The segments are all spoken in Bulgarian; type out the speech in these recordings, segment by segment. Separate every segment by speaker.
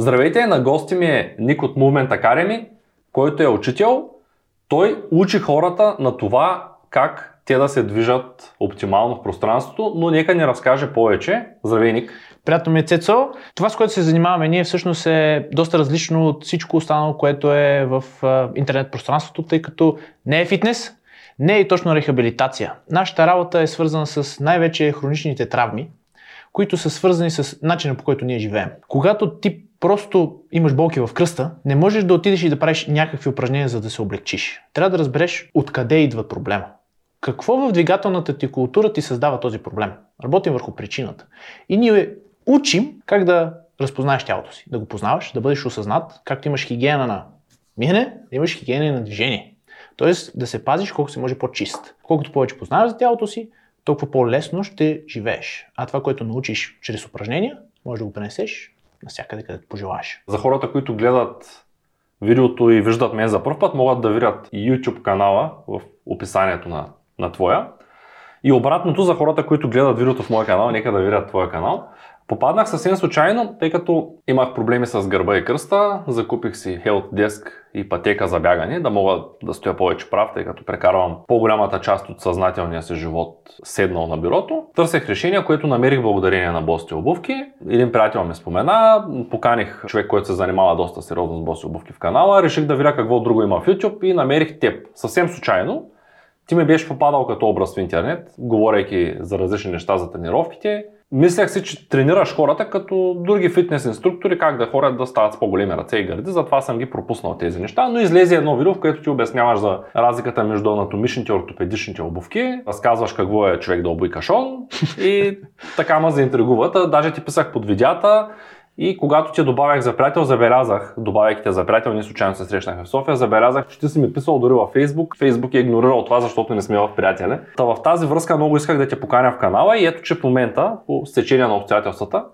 Speaker 1: Здравейте, на гости ми е Ник от Movement Academy, който е учител. Той учи хората на това как те да се движат оптимално в пространството, но нека ни разкаже повече. Здравей, Ник!
Speaker 2: Приятно ми е Цецо. Това, с което се занимаваме ние, всъщност е доста различно от всичко останало, което е в интернет пространството, тъй като не е фитнес, не е и точно рехабилитация. Нашата работа е свързана с най-вече хроничните травми, които са свързани с начина по който ние живеем. Когато ти просто имаш болки в кръста, не можеш да отидеш и да правиш някакви упражнения, за да се облегчиш. Трябва да разбереш откъде идва проблема. Какво в двигателната ти култура ти създава този проблем? Работим върху причината. И ние учим как да разпознаеш тялото си, да го познаваш, да бъдеш осъзнат, както имаш хигиена на миене, да имаш хигиена на движение. Тоест да се пазиш колко се може по-чист. Колкото повече познаваш за тялото си, толкова по-лесно ще живееш. А това, което научиш чрез упражнения, може да го пренесеш навсякъде, където пожелаеш.
Speaker 1: За хората, които гледат видеото и виждат мен за първ път, могат да видят YouTube канала в описанието на, на твоя. И обратното за хората, които гледат видеото в моя канал, нека да видят твоя канал. Попаднах съвсем случайно, тъй като имах проблеми с гърба и кръста, закупих си Health Desk и пътека за бягане, да мога да стоя повече прав, тъй като прекарвам по-голямата част от съзнателния си живот седнал на бюрото. Търсех решение, което намерих благодарение на боси обувки. Един приятел ми спомена, поканих човек, който се занимава доста сериозно с боси обувки в канала, реших да видя какво друго има в YouTube и намерих теб. Съвсем случайно. Ти ми беше попадал като образ в интернет, говорейки за различни неща за тренировките Мислях си, че тренираш хората като други фитнес инструктори, как да ходят да стават с по-големи ръце и гърди, затова съм ги пропуснал тези неща. Но излезе едно видео, в което ти обясняваш за разликата между анатомичните и ортопедичните обувки, разказваш какво е човек да обуй кашон и така ме заинтригуват. Даже ти писах под видеята и когато ти добавях за приятел, забелязах, добавяйки те за приятел, ние случайно се срещнахме в София, забелязах, че ти си ми писал дори във Facebook. Facebook е игнорирал това, защото не сме в приятели. Та в тази връзка много исках да те поканя в канала и ето, че в момента, по стечение на обстоятелствата,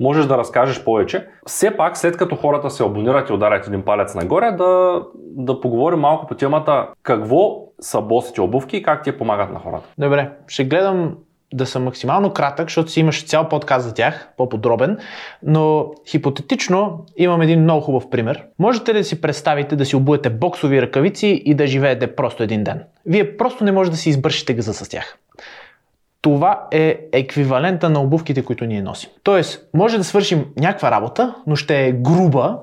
Speaker 1: можеш да разкажеш повече. Все пак, след като хората се абонират и ударят един палец нагоре, да, да поговорим малко по темата какво са босите обувки и как ти помагат на хората.
Speaker 2: Добре, ще гледам да съм максимално кратък, защото си имаш цял подкаст за тях, по-подробен, но хипотетично имам един много хубав пример. Можете ли да си представите да си обуете боксови ръкавици и да живеете просто един ден? Вие просто не можете да си избършите газа с тях. Това е еквивалента на обувките, които ние носим. Тоест, може да свършим някаква работа, но ще е груба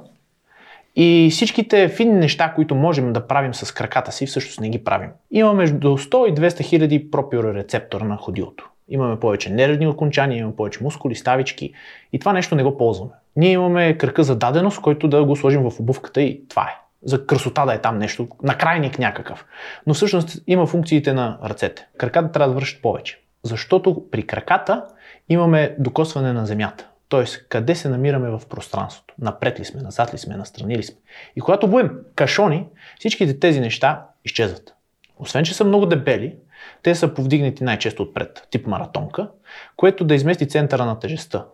Speaker 2: и всичките финни неща, които можем да правим с краката си, всъщност не ги правим. Има между 100 и 200 хиляди пропиорецептора на ходилото. Имаме повече нервни окончания, имаме повече мускули, ставички и това нещо не го ползваме. Ние имаме кръка за даденост, който да го сложим в обувката и това е. За красота да е там нещо, на крайник някакъв. Но всъщност има функциите на ръцете. Краката трябва да вършат повече. Защото при краката имаме докосване на земята. Тоест, къде се намираме в пространството? Напред ли сме, назад ли сме, настрани ли сме? И когато будем кашони, всичките тези неща изчезват. Освен, че са много дебели, те са повдигнати най-често отпред, тип маратонка, което да измести центъра на тежестта.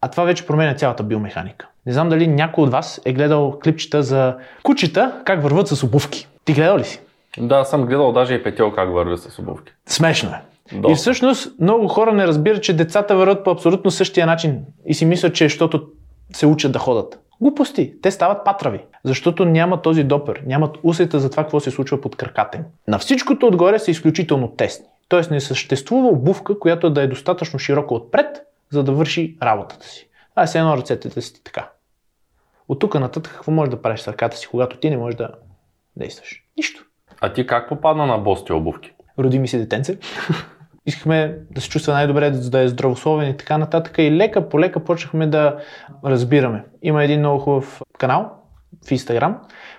Speaker 2: А това вече променя цялата биомеханика. Не знам дали някой от вас е гледал клипчета за кучета как върват с обувки. Ти гледал ли си?
Speaker 1: Да, съм гледал даже и петел как върви с обувки.
Speaker 2: Смешно е. Доста. И всъщност много хора не разбират, че децата върват по абсолютно същия начин и си мислят, че защото се учат да ходят. Глупости. Те стават патрави, защото няма този допер, нямат усета за това какво се случва под краката им. На всичкото отгоре са изключително тесни. Тоест не съществува обувка, която да е достатъчно широка отпред, за да върши работата си. А се едно ръцете да си така. От тук нататък какво можеш да правиш с ръката си, когато ти не можеш да действаш? Нищо.
Speaker 1: А ти как попадна на бости обувки?
Speaker 2: Роди ми се детенце. искахме да се чувства най-добре, да е здравословен и така нататък. И лека по лека почнахме да разбираме. Има един много хубав канал в Instagram,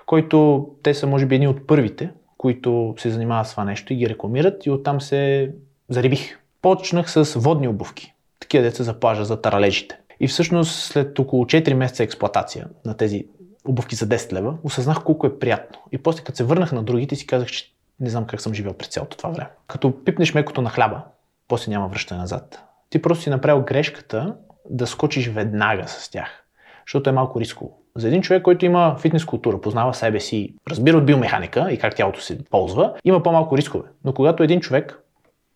Speaker 2: който те са може би едни от първите, които се занимават с това нещо и ги рекламират и оттам се зарибих. Почнах с водни обувки. Такива деца за плажа, за таралежите. И всъщност след около 4 месеца експлуатация на тези обувки за 10 лева, осъзнах колко е приятно. И после като се върнах на другите си казах, че не знам как съм живял през цялото това време. Като пипнеш мекото на хляба, после няма връщане назад. Ти просто си направил грешката да скочиш веднага с тях, защото е малко рисково. За един човек, който има фитнес култура, познава себе си, разбира от биомеханика и как тялото се ползва, има по-малко рискове. Но когато един човек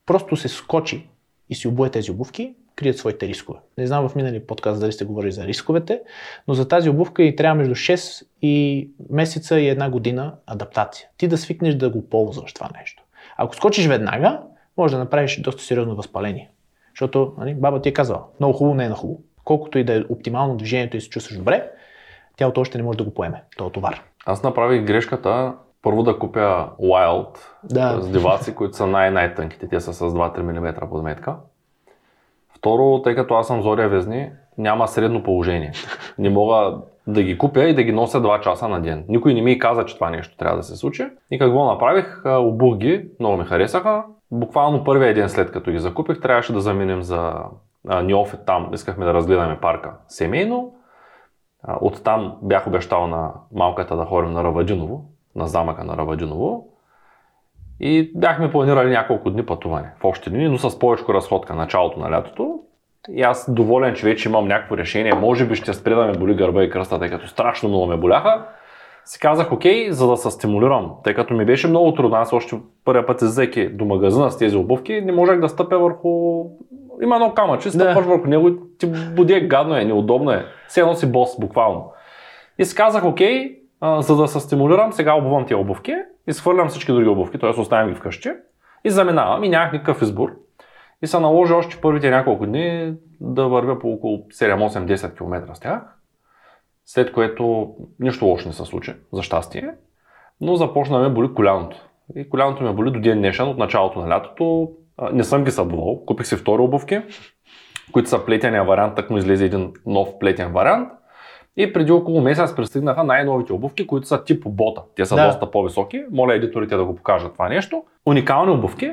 Speaker 2: просто се скочи и си обуе тези обувки, крият своите рискове. Не знам в минали подкаст дали сте говорили за рисковете, но за тази обувка и трябва между 6 и месеца и една година адаптация. Ти да свикнеш да го ползваш това нещо. Ако скочиш веднага, може да направиш доста сериозно възпаление. Защото нали, баба ти е казала, много хубаво не е на хубаво. Колкото и да е оптимално движението и се чувстваш добре, тялото още не може да го поеме, този товар.
Speaker 1: Аз направих грешката първо да купя Wild
Speaker 2: Да.
Speaker 1: с деваци, които са най-най-тънките. Те са с 2-3 мм подметка. Второ, тъй като аз съм зоря везни, няма средно положение. Не мога да ги купя и да ги нося 2 часа на ден. Никой не ми каза, че това нещо трябва да се случи. И какво направих? Обух ги, много ми харесаха. Буквално първия ден след като ги закупих, трябваше да заминем за Ниофет там. Искахме да разгледаме парка семейно. Оттам бях обещал на малката да ходим на Равадиново, на замъка на Равадиново. И бяхме планирали няколко дни пътуване в общи линии, но с повече разходка началото на лятото. И аз доволен, че вече имам някакво решение. Може би ще спре да ме боли гърба и кръста, тъй като страшно много ме боляха. Си казах, окей, за да се стимулирам, тъй като ми беше много трудно. Аз още първия път се взеки до магазина с тези обувки, не можех да стъпя върху... Има едно камъче, стъпваш върху него и ти боди гадно е, неудобно е. Все едно си бос, буквално. И си казах, окей, а, за да се стимулирам, сега обувам тия обувки и схвърлям всички други обувки, т.е. оставям ги вкъщи и заминавам и нямах никакъв избор. И се наложи още първите няколко дни да вървя по около 7-8-10 км с тях, след което нищо лошо не се случи, за щастие, но започна ме боли коляното. И коляното ме боли до ден днешен, от началото на лятото. Не съм ги събувал, купих си втори обувки, които са плетения вариант, так му излезе един нов плетен вариант. И преди около месец пристигнаха най-новите обувки, които са тип бота. Те са
Speaker 2: Да.
Speaker 1: доста по-високи. Моля едиторите да го покажат това нещо. Уникални обувки,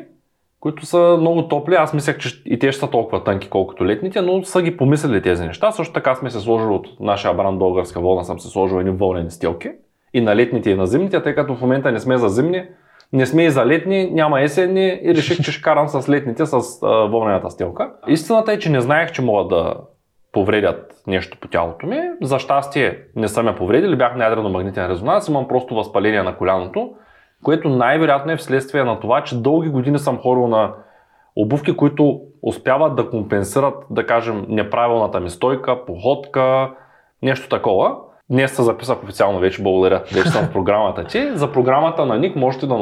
Speaker 1: които са много топли. Аз мислех, че и те ще са толкова тънки, колкото летните, но са ги помислили тези неща. Също така сме се сложили от нашия бранд Българска вълна, съм се сложил едни вълнени стилки. И на летните, и на зимните, тъй като в момента не сме за зимни, не сме и за летни, няма есенни и реших, че ще карам с летните с а, вълнената стилка. Истината е, че не знаех, че могат да повредят нещо по тялото ми. За щастие не са ме повредили, бях на ядрено-магнитен резонанс, имам просто възпаление на коляното, което най-вероятно е вследствие на това, че дълги години съм ходил на обувки, които успяват да компенсират, да кажем, неправилната ми стойка, походка, нещо такова. Днес се записах официално вече, благодаря, вече съм в програмата ти. За програмата на Ник можете да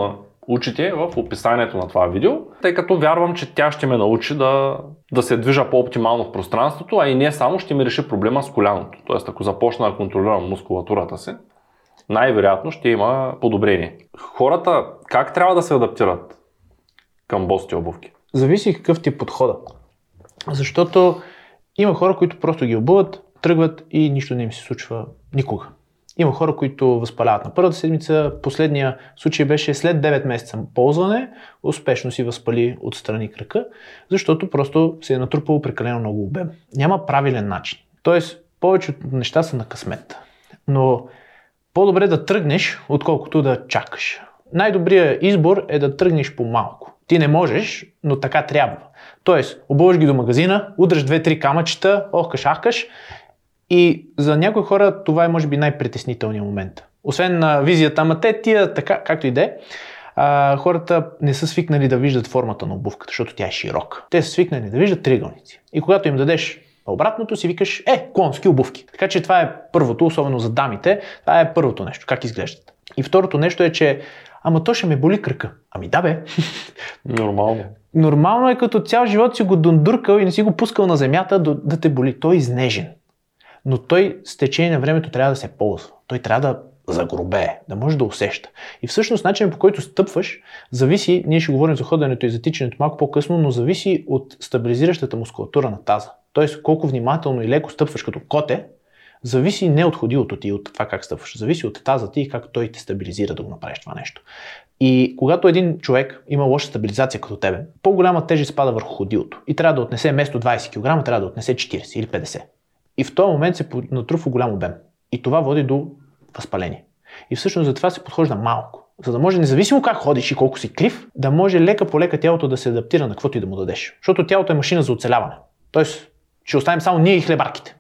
Speaker 1: научите в описанието на това видео, тъй като вярвам, че тя ще ме научи да, да се движа по-оптимално в пространството, а и не само ще ми реши проблема с коляното. Тоест, ако започна да контролирам мускулатурата си, най-вероятно ще има подобрение. Хората как трябва да се адаптират към бости обувки?
Speaker 2: Зависи какъв ти е подхода. Защото има хора, които просто ги обуват, тръгват и нищо не им се случва никога. Има хора, които възпаляват на първата седмица. Последния случай беше след 9 месеца ползване, успешно си възпали отстрани крака, защото просто се е натрупало прекалено много обем. Няма правилен начин. Тоест, повечето неща са на късмет. Но по-добре да тръгнеш, отколкото да чакаш. Най-добрият избор е да тръгнеш по-малко. Ти не можеш, но така трябва. Тоест, обуваш ги до магазина, удръш две-три камъчета, охкаш, ахкаш и за някои хора това е може би най-притеснителният момент. Освен на визията, ама те тия, така, както и да е, хората не са свикнали да виждат формата на обувката, защото тя е широка. Те са свикнали да виждат триъгълници. И когато им дадеш обратното, си викаш, е, клонски обувки. Така че това е първото, особено за дамите, това е първото нещо, как изглеждат. И второто нещо е, че ама то ще ме боли кръка. Ами да бе,
Speaker 1: Нормално.
Speaker 2: нормално е като цял живот си го дундуркал и не си го пускал на земята да, да те боли. Той е изнежен. Но той с течение на времето трябва да се ползва. Той трябва да загробее, да може да усеща. И всъщност начинът по който стъпваш, зависи, ние ще говорим за ходенето и за тичането малко по-късно, но зависи от стабилизиращата мускулатура на таза. Тоест колко внимателно и леко стъпваш като коте, зависи не от ходилото ти, от това как стъпваш, зависи от таза ти и как той те стабилизира да го направиш това нещо. И когато един човек има лоша стабилизация като тебе, по-голяма тежест пада върху ходилото и трябва да отнесе вместо 20 кг, трябва да отнесе 40 или 50. И в този момент се натрупва голям обем. И това води до възпаление. И всъщност за това се подхожда малко. За да може, независимо как ходиш и колко си крив, да може лека по лека тялото да се адаптира на каквото и да му дадеш. Защото тялото е машина за оцеляване. Тоест, ще оставим само ние и хлебарките.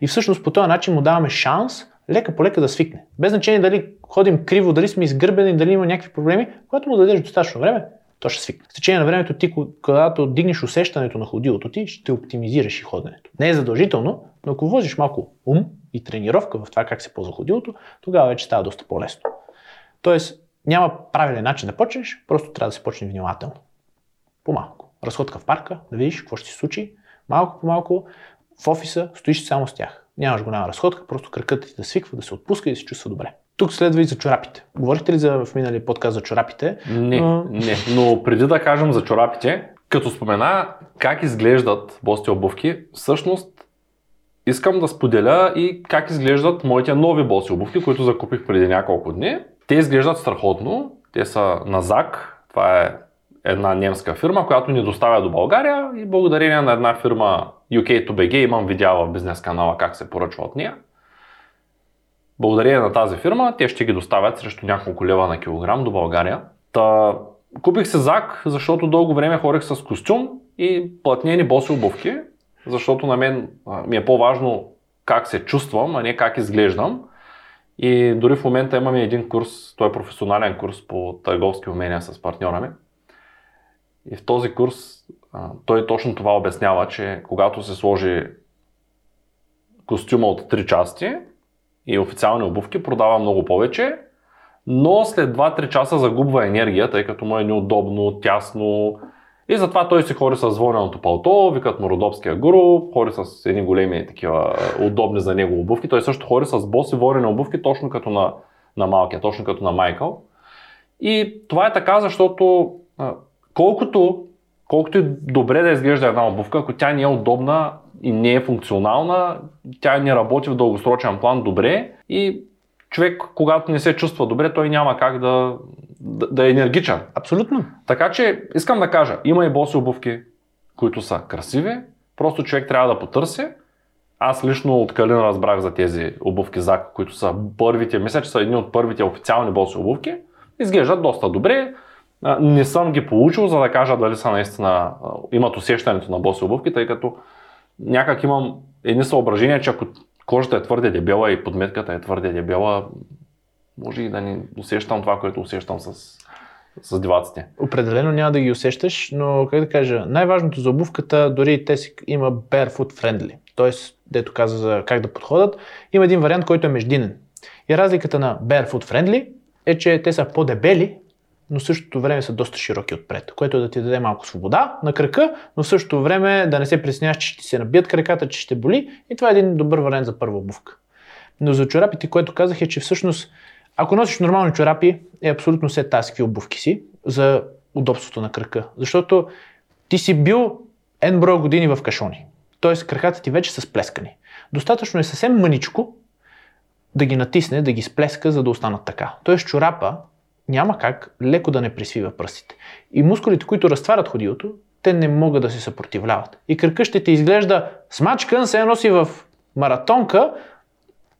Speaker 2: И всъщност по този начин му даваме шанс лека по лека да свикне. Без значение дали ходим криво, дали сме изгърбени, дали има някакви проблеми, когато му дадеш достатъчно време, То ще свикне. С течение на времето ти, когато дигнеш усещането на ходилото ти, ще оптимизираш и ходенето. Не е задължително, но ако возиш малко ум и тренировка в това как се ползва ходилото, тогава вече става доста по-лесно. Тоест, няма правилен начин да почнеш, просто трябва да се почне внимателно. По-малко. Разходка в парка, да видиш какво ще се случи. Малко по малко в офиса стоиш само с тях. Нямаш голяма разходка, просто кръкът ти да свиква, да се отпуска и да се чувства добре. Тук следва и за чорапите. Говорихте ли за, в минали подкаст за чорапите?
Speaker 1: Не, а... не. Но преди да кажем за чорапите, като спомена как изглеждат бости обувки, всъщност искам да споделя и как изглеждат моите нови боси обувки, които закупих преди няколко дни. Те изглеждат страхотно. Те са на ЗАК. Това е една немска фирма, която ни доставя до България и благодарение на една фирма UK2BG имам видеа в бизнес канала как се поръчва от нея. Благодарение на тази фирма, те ще ги доставят срещу няколко лева на килограм до България. Та, купих се ЗАК, защото дълго време хорих с костюм и платнени боси обувки, защото на мен ми е по-важно как се чувствам, а не как изглеждам. И дори в момента имаме един курс, той е професионален курс по търговски умения с партньора ми. И в този курс той точно това обяснява, че когато се сложи костюма от три части и официални обувки, продава много повече, но след 2-3 часа загубва енергия, тъй като му е неудобно, тясно. И затова той си хори с звоненото палто, викат му Родопския гуру, хори с едни големи такива удобни за него обувки. Той също хори с боси ворени обувки, точно като на, на малкия, точно като на Майкъл. И това е така, защото колкото, колкото и добре да изглежда една обувка, ако тя не е удобна и не е функционална, тя не работи в дългосрочен план добре и човек, когато не се чувства добре, той няма как да, да, да е енергичен.
Speaker 2: Абсолютно.
Speaker 1: Така че искам да кажа, има и боси обувки, които са красиви, просто човек трябва да потърси. Аз лично от Калин разбрах за тези обувки ЗАК, които са първите, мисля, че са едни от първите официални боси обувки. Изглеждат доста добре, не съм ги получил, за да кажа дали са наистина имат усещането на боси обувки, тъй като някак имам едни съображения, че ако кожата е твърде дебела и подметката е твърде дебела, може и да не усещам това, което усещам с, с деваците.
Speaker 2: Определено няма да ги усещаш, но как да кажа, най-важното за обувката, дори те си има barefoot friendly, т.е. дето каза за как да подходят, има един вариант, който е междинен. И разликата на barefoot friendly е, че те са по-дебели, но в същото време са доста широки отпред, което е да ти даде малко свобода на крака, но в същото време да не се притесняваш, че ще се набият краката, че ще боли и това е един добър вариант за първа обувка. Но за чорапите, което казах е, че всъщност ако носиш нормални чорапи, е абсолютно все какви обувки си за удобството на крака. Защото ти си бил N брой години в кашони. Тоест краката ти вече са сплескани. Достатъчно е съвсем мъничко да ги натисне, да ги сплеска, за да останат така. Тоест чорапа няма как леко да не присвива пръстите. И мускулите, които разтварят ходилото, те не могат да се съпротивляват. И кръка ще ти изглежда смачкан, се носи в маратонка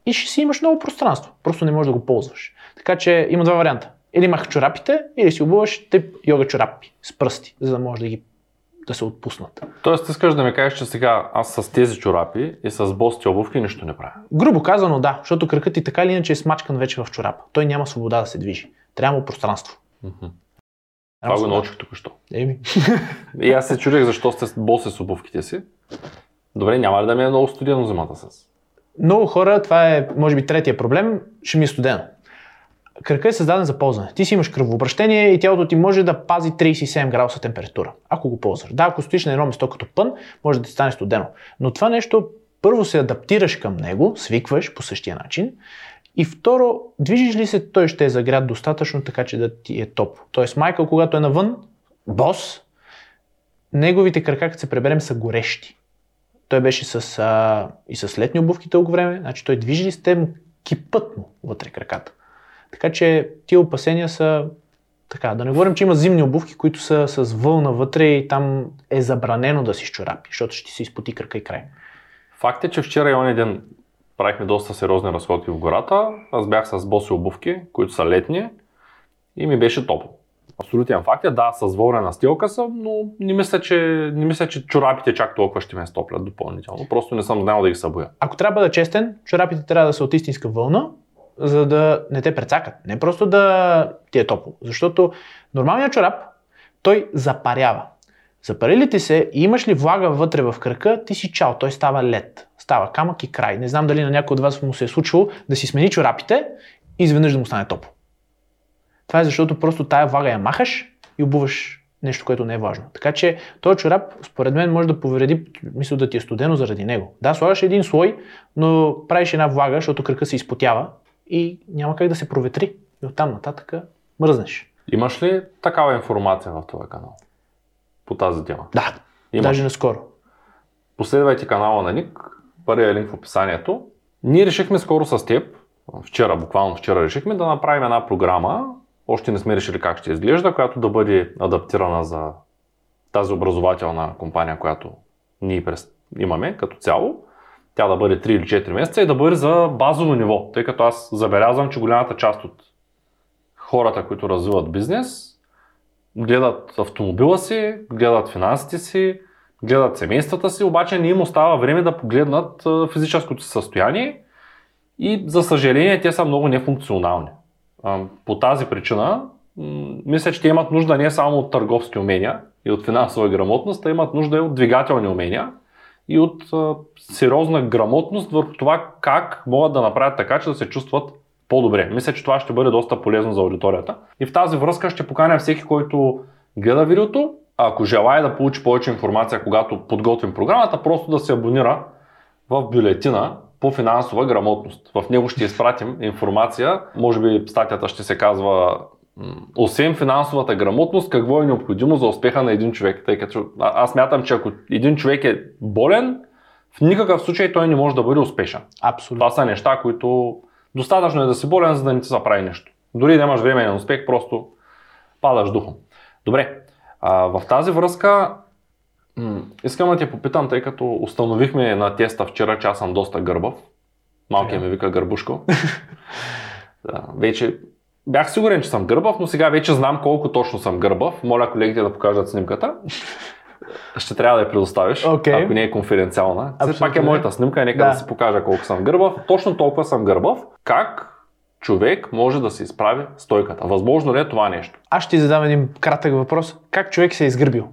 Speaker 2: и ще си имаш много пространство. Просто не можеш да го ползваш. Така че има два варианта. Или мах чорапите, или си обуваш тип йога чорапи с пръсти, за да можеш да ги да се отпуснат.
Speaker 1: Тоест, искаш да ми кажеш, че сега аз с тези чорапи и с бости обувки нищо не правя.
Speaker 2: Грубо казано, да, защото кръкът ти така или иначе е смачкан вече в чорапа. Той няма свобода да се движи. Трябва му пространство.
Speaker 1: Mm-hmm. Това го научих тук що.
Speaker 2: Еми.
Speaker 1: и аз се чудех защо сте боси с обувките си. Добре, няма ли да ми е много студено зимата с?
Speaker 2: Много хора, това е, може би, третия проблем, ще ми е студено. Кръка е създаден за ползване. Ти си имаш кръвообращение и тялото ти може да пази 37 градуса температура, ако го ползваш. Да, ако стоиш на едно место като пън, може да ти стане студено. Но това нещо първо се адаптираш към него, свикваш по същия начин и второ, движиш ли се, той ще е загрят достатъчно, така че да ти е топ. Тоест Майкъл, когато е навън, бос, неговите крака, като се преберем, са горещи. Той беше с, а, и с летни обувки дълго време, значи той движи ли сте му кипът му вътре краката. Така че тия опасения са така, да не говорим, че има зимни обувки, които са с вълна вътре и там е забранено да си чорапи, защото ще си изпоти кръка и край.
Speaker 1: Факт е, че вчера и онен ден правихме доста сериозни разходки в гората. Аз бях с боси обувки, които са летни и ми беше топло. Абсолютен факт е, да, с вълна стилка съм, но не мисля, че, не мисля, че чорапите чак толкова ще ме стоплят допълнително. Просто не съм знал да ги събоя.
Speaker 2: Ако трябва да честен, чорапите трябва да са от истинска вълна, за да не те прецакат. Не просто да ти е топло. Защото нормалният чорап той запарява. Запари ли ти се и имаш ли влага вътре в кръка, ти си чао, той става лед. Става камък и край. Не знам дали на някой от вас му се е случило да си смени чорапите и изведнъж да му стане топло. Това е защото просто тая влага я махаш и обуваш нещо, което не е важно. Така че този чорап, според мен, може да повреди, мисля да ти е студено заради него. Да, слагаш един слой, но правиш една влага, защото кръка се изпотява и няма как да се проветри. И оттам нататък мръзнеш.
Speaker 1: Имаш ли такава информация в този канал? По тази тема?
Speaker 2: Да,
Speaker 1: Имаш.
Speaker 2: даже наскоро.
Speaker 1: Последвайте канала на Ник, първият линк в описанието. Ние решихме скоро с теб, вчера, буквално вчера решихме да направим една програма, още не сме решили как ще изглежда, която да бъде адаптирана за тази образователна компания, която ние имаме като цяло. Тя да бъде 3 или 4 месеца и да бъде за базово ниво, тъй като аз забелязвам, че голямата част от хората, които развиват бизнес, гледат автомобила си, гледат финансите си, гледат семействата си, обаче не им остава време да погледнат физическото си състояние и за съжаление те са много нефункционални. По тази причина мисля, че те имат нужда не само от търговски умения и от финансова грамотност, а имат нужда и от двигателни умения и от сериозна грамотност върху това как могат да направят така, че да се чувстват по-добре. Мисля, че това ще бъде доста полезно за аудиторията. И в тази връзка ще поканя всеки, който гледа видеото, ако желая да получи повече информация, когато подготвим програмата, просто да се абонира в бюлетина по финансова грамотност. В него ще изпратим информация, може би статията ще се казва освен финансовата грамотност, какво е необходимо за успеха на един човек. Тъй като аз мятам, че ако един човек е болен, в никакъв случай той не може да бъде успешен.
Speaker 2: Абсолютно.
Speaker 1: Това са неща, които достатъчно е да си болен, за да не ти се прави нещо. Дори да имаш време на успех, просто падаш духом. Добре, а, в тази връзка м- искам да те попитам, тъй като установихме на теста вчера, че аз съм доста гърбав. Малкият ми вика гърбушко. да, вече бях сигурен, че съм гърбав, но сега вече знам колко точно съм гърбав. Моля колегите да покажат снимката. Ще трябва да я предоставиш,
Speaker 2: Окей.
Speaker 1: ако не е конфиденциална. Все пак е моята снимка нека. Да.
Speaker 2: да
Speaker 1: си покажа колко съм гърбав. Точно толкова съм гърбав. Как човек може да се изправи стойката? Възможно ли е това нещо?
Speaker 2: Аз ще ти задам един кратък въпрос. Как човек се е изгърбил?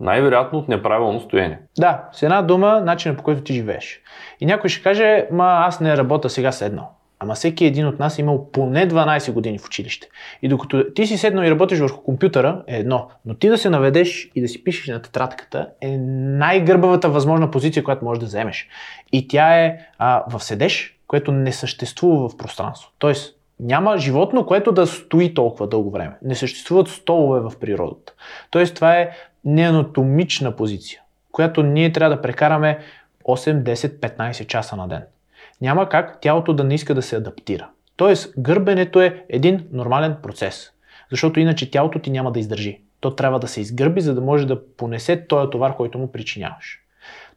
Speaker 1: Най-вероятно от неправилно стояние.
Speaker 2: Да, с една дума, начинът по който ти живееш. И някой ще каже, ма аз не работя сега седнал. Ама всеки един от нас е имал поне 12 години в училище. И докато ти си седнал и работиш върху компютъра, е едно. Но ти да се наведеш и да си пишеш на тетрадката е най-гърбавата възможна позиция, която можеш да вземеш. И тя е а, в седеж, което не съществува в пространство. Тоест, няма животно, което да стои толкова дълго време. Не съществуват столове в природата. Тоест, това е неанатомична позиция, която ние трябва да прекараме 8, 10, 15 часа на ден. Няма как тялото да не иска да се адаптира. Тоест, гърбенето е един нормален процес, защото иначе тялото ти няма да издържи. То трябва да се изгърби, за да може да понесе този товар, който му причиняваш.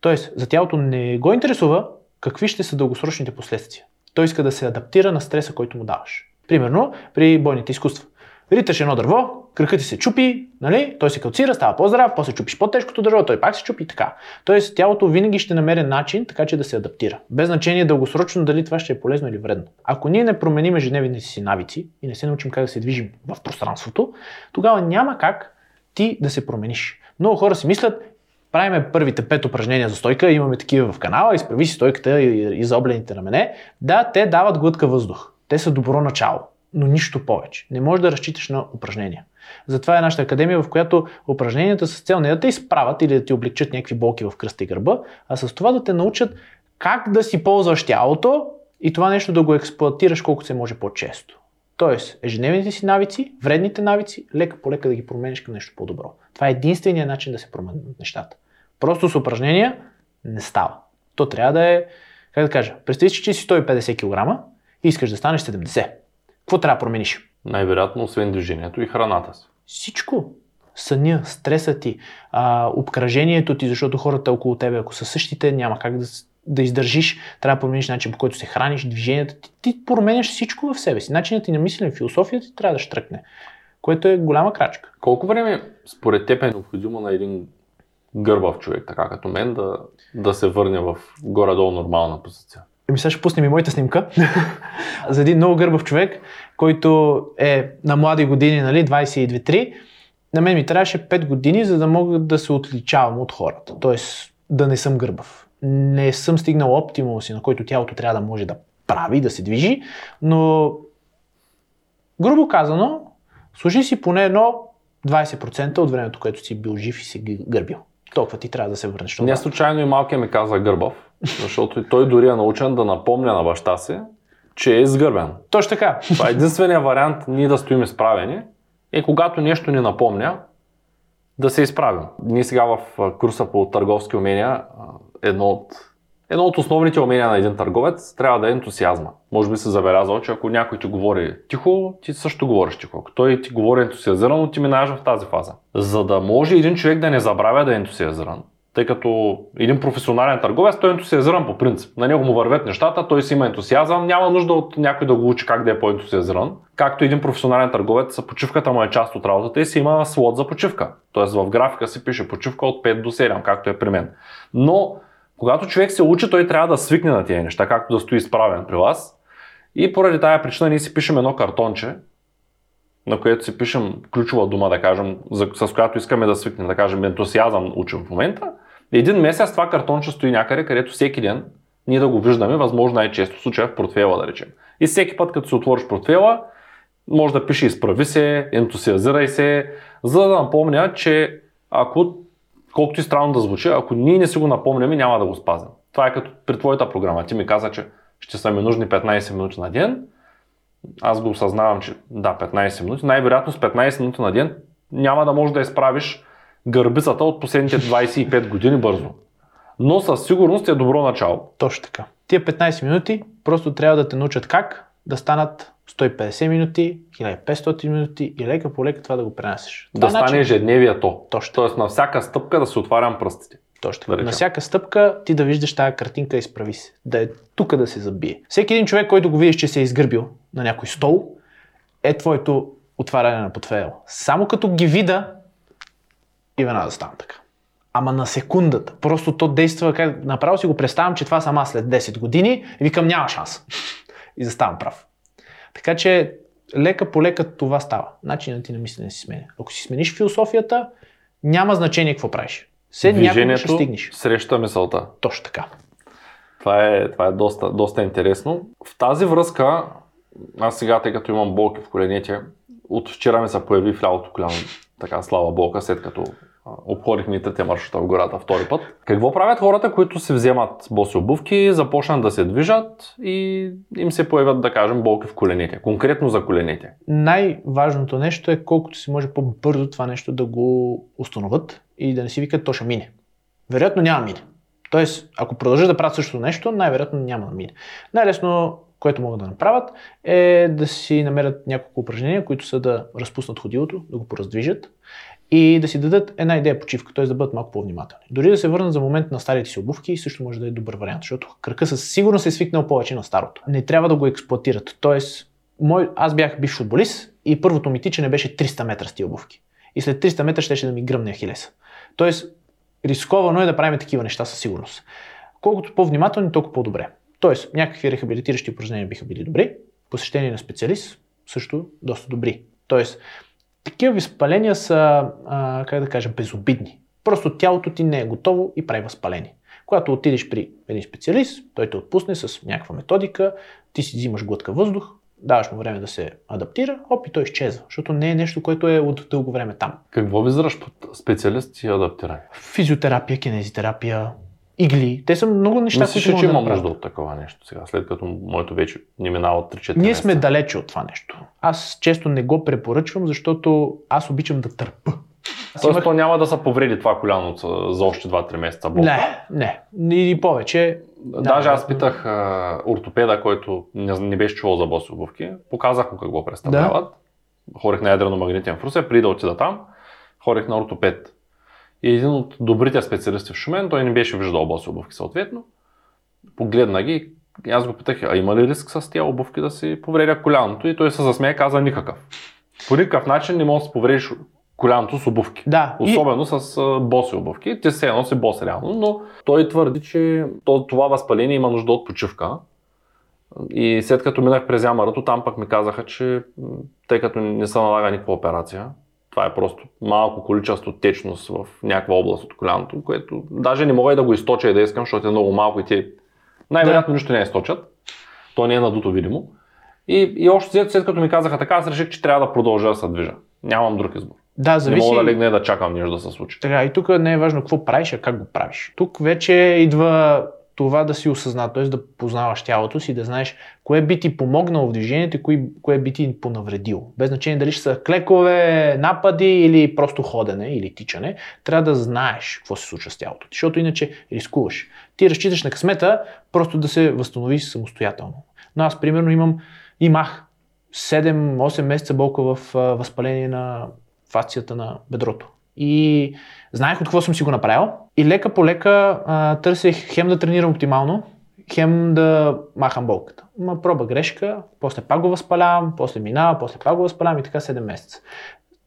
Speaker 2: Тоест, за тялото не го интересува какви ще са дългосрочните последствия. Той иска да се адаптира на стреса, който му даваш. Примерно, при бойните изкуства. Риташ едно дърво, кръкът ти се чупи, нали? той се калцира, става по-здрав, после чупиш по-тежкото дърво, той пак се чупи така. Тоест, тялото винаги ще намери начин, така че да се адаптира. Без значение дългосрочно дали това ще е полезно или вредно. Ако ние не променим ежедневните си навици и не се научим как да се движим в пространството, тогава няма как ти да се промениш. Много хора си мислят, правиме първите пет упражнения за стойка, имаме такива в канала, изправи си стойката и, и облените рамене. Да, те дават глътка въздух. Те са добро начало, но нищо повече. Не можеш да разчиташ на упражнения. Затова е нашата академия, в която упражненията с цел не да те изправят или да ти облегчат някакви болки в кръста и гърба, а с това да те научат как да си ползваш тялото и това нещо да го експлуатираш колкото се може по-често. Тоест, ежедневните си навици, вредните навици, лека по лека да ги промениш към нещо по-добро. Това е единственият начин да се променят нещата. Просто с упражнения не става. То трябва да е, как да кажа, представи си, че си 150 кг и искаш да станеш 70. Какво трябва да промениш?
Speaker 1: Най-вероятно, освен движението и храната си.
Speaker 2: Всичко. Съня, стреса ти, а, обкръжението ти, защото хората около тебе, ако са същите, няма как да, да издържиш. Трябва да промениш начин по който се храниш, движенията ти. Ти променяш всичко в себе си. Начинът ти на мислене, философията ти трябва да штръкне, което е голяма крачка.
Speaker 1: Колко време според теб е необходимо на един гърбав човек, така като мен, да, да се върне в горе-долу нормална позиция?
Speaker 2: Еми сега ще пуснем и моята снимка за един много гърбав човек, който е на млади години, нали, 22-3. На мен ми трябваше 5 години, за да мога да се отличавам от хората. Тоест да не съм гърбав. Не съм стигнал оптимума си, на който тялото трябва да може да прави, да се движи, но грубо казано, служи си поне едно 20% от времето, което си бил жив и си гърбил. Толкова ти трябва да се върнеш.
Speaker 1: Не случайно и малкият ми каза гърбав, защото той дори е научен да напомня на баща си, че е сгърбен.
Speaker 2: Точно така.
Speaker 1: Това е единствения вариант ние да стоим изправени и когато нещо ни напомня, да се изправим. Ние сега в курса по търговски умения, едно от, едно от основните умения на един търговец трябва да е ентусиазма. Може би се забелязал, че ако някой ти говори тихо, ти също говориш тихо. Ако той ти говори ентусиазирано, ти минаваш в тази фаза. За да може един човек да не забравя да е ентусиазиран, тъй като един професионален търговец, той е ентусиазиран по принцип. На него му вървят нещата, той си има ентусиазъм, няма нужда от някой да го учи как да е по-ентусиазиран. Както един професионален търговец, почивката му е част от работата и си има слот за почивка. Тоест в графика си пише почивка от 5 до 7, както е при мен. Но когато човек се учи, той трябва да свикне на тези неща, както да стои изправен при вас. И поради тая причина ние си пишем едно картонче, на което си пишем ключова дума, да кажем, с която искаме да свикнем, да кажем, ентусиазъм учим в момента. Един месец това картонче стои някъде, където всеки ден ние да го виждаме, възможно най-често в случая в портфела, да речем. И всеки път, като си отвориш портфела, може да пише изправи се, ентусиазирай се, за да напомня, че ако, колкото и странно да звучи, ако ние не си го напомняме, няма да го спазим. Това е като при твоята програма. Ти ми каза, че ще са ми нужни 15 минути на ден. Аз го осъзнавам, че да, 15 минути. Най-вероятно с 15 минути на ден няма да можеш да изправиш гърбицата от последните 25 години бързо. Но със сигурност е добро начало.
Speaker 2: Точно така. Тия 15 минути просто трябва да те научат как да станат 150 минути, 1500 минути и лека по лека това да го пренасеш.
Speaker 1: Да стане начин... ежедневието.
Speaker 2: Точно.
Speaker 1: Тоест на всяка стъпка да се отварям пръстите.
Speaker 2: Точно Да на всяка стъпка ти да виждаш тази картинка и справи се. Да е тук да се забие. Всеки един човек, който го видиш, че се е изгърбил на някой стол, е твоето отваряне на портфейл. Само като ги вида, и веднага да стана така. Ама на секундата. Просто то действа, как направо си го представям, че това сама след 10 години и викам няма шанс. И заставам прав. Така че лека по лека това става. Начинът ти на мислене си сменя. Ако си смениш философията, няма значение какво правиш. След някога ще стигнеш.
Speaker 1: среща мисълта.
Speaker 2: Точно така.
Speaker 1: Това е, това е доста, доста интересно. В тази връзка, аз сега, тъй като имам болки в коленете, от вчера ми се появи в лявото коляно така слава болка, след като обходихме и трите маршрута в гората втори път. Какво правят хората, които си вземат боси обувки, започнат да се движат и им се появят, да кажем, болки в коленете? Конкретно за коленете.
Speaker 2: Най-важното нещо е колкото си може по-бързо това нещо да го установят и да не си викат, то ще мине. Вероятно няма мине. Тоест, ако продължат да правят същото нещо, най-вероятно няма да мине. Най-лесно което могат да направят, е да си намерят няколко упражнения, които са да разпуснат ходилото, да го пораздвижат и да си дадат една идея почивка, т.е. да бъдат малко по-внимателни. Дори да се върнат за момент на старите си обувки, също може да е добър вариант, защото кръка със сигурност е свикнал повече на старото. Не трябва да го експлуатират. Тоест, мой, аз бях бивш футболист и първото ми тичане беше 300 метра с тия обувки. И след 300 метра щеше да ми гръмне Ахилеса. Тоест, рисковано е да правим такива неща със сигурност. Колкото по-внимателни, толкова по-добре. Тоест, някакви рехабилитиращи упражнения биха били добри, посещение на специалист също доста добри. Тоест, такива възпаления са, а, как да кажа, безобидни. Просто тялото ти не е готово и прави възпаление. Когато отидеш при един специалист, той те отпусне с някаква методика, ти си взимаш глътка въздух, даваш му време да се адаптира, оп и той изчезва, защото не е нещо, което е от дълго време там.
Speaker 1: Какво визираш под специалист и адаптиране?
Speaker 2: Физиотерапия, кинезитерапия, игли. Те са много неща,
Speaker 1: Мислиш, които че има да нужда от такова нещо сега, след като моето вече не минава от 3-4
Speaker 2: Ние сме далече от това нещо. Аз често не го препоръчвам, защото аз обичам да търпа.
Speaker 1: Тоест имах... то няма да се повреди това коляно за още 2-3 месеца
Speaker 2: болка? Не, не. И повече.
Speaker 1: Даже да, аз питах а, ортопеда, който не, не беше чувал за боси обувки. Показах му какво представляват. Да. Хорих на ядрено магнитен в Русе, преди да отида там. Хорих на ортопед и един от добрите специалисти в Шумен, той не беше виждал боси обувки съответно. Погледна ги и аз го питах, а има ли риск с тези обувки да си повредя коляното? И той се засмея и каза никакъв. По никакъв начин не можеш да си повредиш коляното с обувки.
Speaker 2: Да.
Speaker 1: Особено и... с боси обувки. Ти се носи бос реално, но той твърди, че това възпаление има нужда от почивка. И след като минах през ямарато, там пък ми казаха, че тъй като не се налага никаква операция, Това е просто малко количество течност в някаква област от коляното, което даже не мога и да го източа и да искам, защото е много малко и те най-вероятно нищо не източат. То не е надуто видимо. И, и още след, след като ми казаха така, аз реших, че трябва да продължа да се движа. Нямам друг избор.
Speaker 2: Да, зависи.
Speaker 1: Не мога да легна и да чакам нещо да се случи.
Speaker 2: Така, и тук не е важно какво правиш, а как го правиш. Тук вече идва това да си осъзнат, т.е. да познаваш тялото си, да знаеш кое би ти помогнало в движението и кое, би ти понавредило. Без значение дали ще са клекове, напади или просто ходене или тичане, трябва да знаеш какво се случва с тялото ти, защото иначе рискуваш. Ти разчиташ на късмета просто да се възстановиш самостоятелно. Но аз, примерно, имам, имах 7-8 месеца болка в възпаление на фасцията на бедрото. И знаех от какво съм си го направил. И лека по лека а, търсех хем да тренирам оптимално, хем да махам болката. Ма проба грешка, после пак го възпалявам, после минава, после пак го възпалявам и така 7 месеца.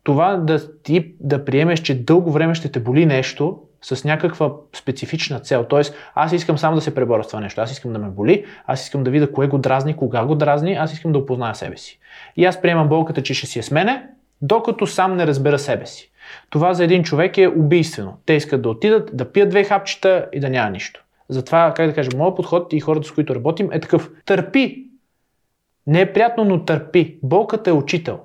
Speaker 2: Това да ти да приемеш, че дълго време ще те боли нещо с някаква специфична цел. Тоест, аз искам само да се преборя с това нещо. Аз искам да ме боли, аз искам да видя кое го дразни, кога го дразни, аз искам да опозная себе си. И аз приемам болката, че ще си е с мене, докато сам не разбера себе си. Това за един човек е убийствено. Те искат да отидат, да пият две хапчета и да няма нищо. Затова, как да кажа, моят подход и хората, с които работим, е такъв. Търпи. Не е приятно, но търпи. Болката е учител.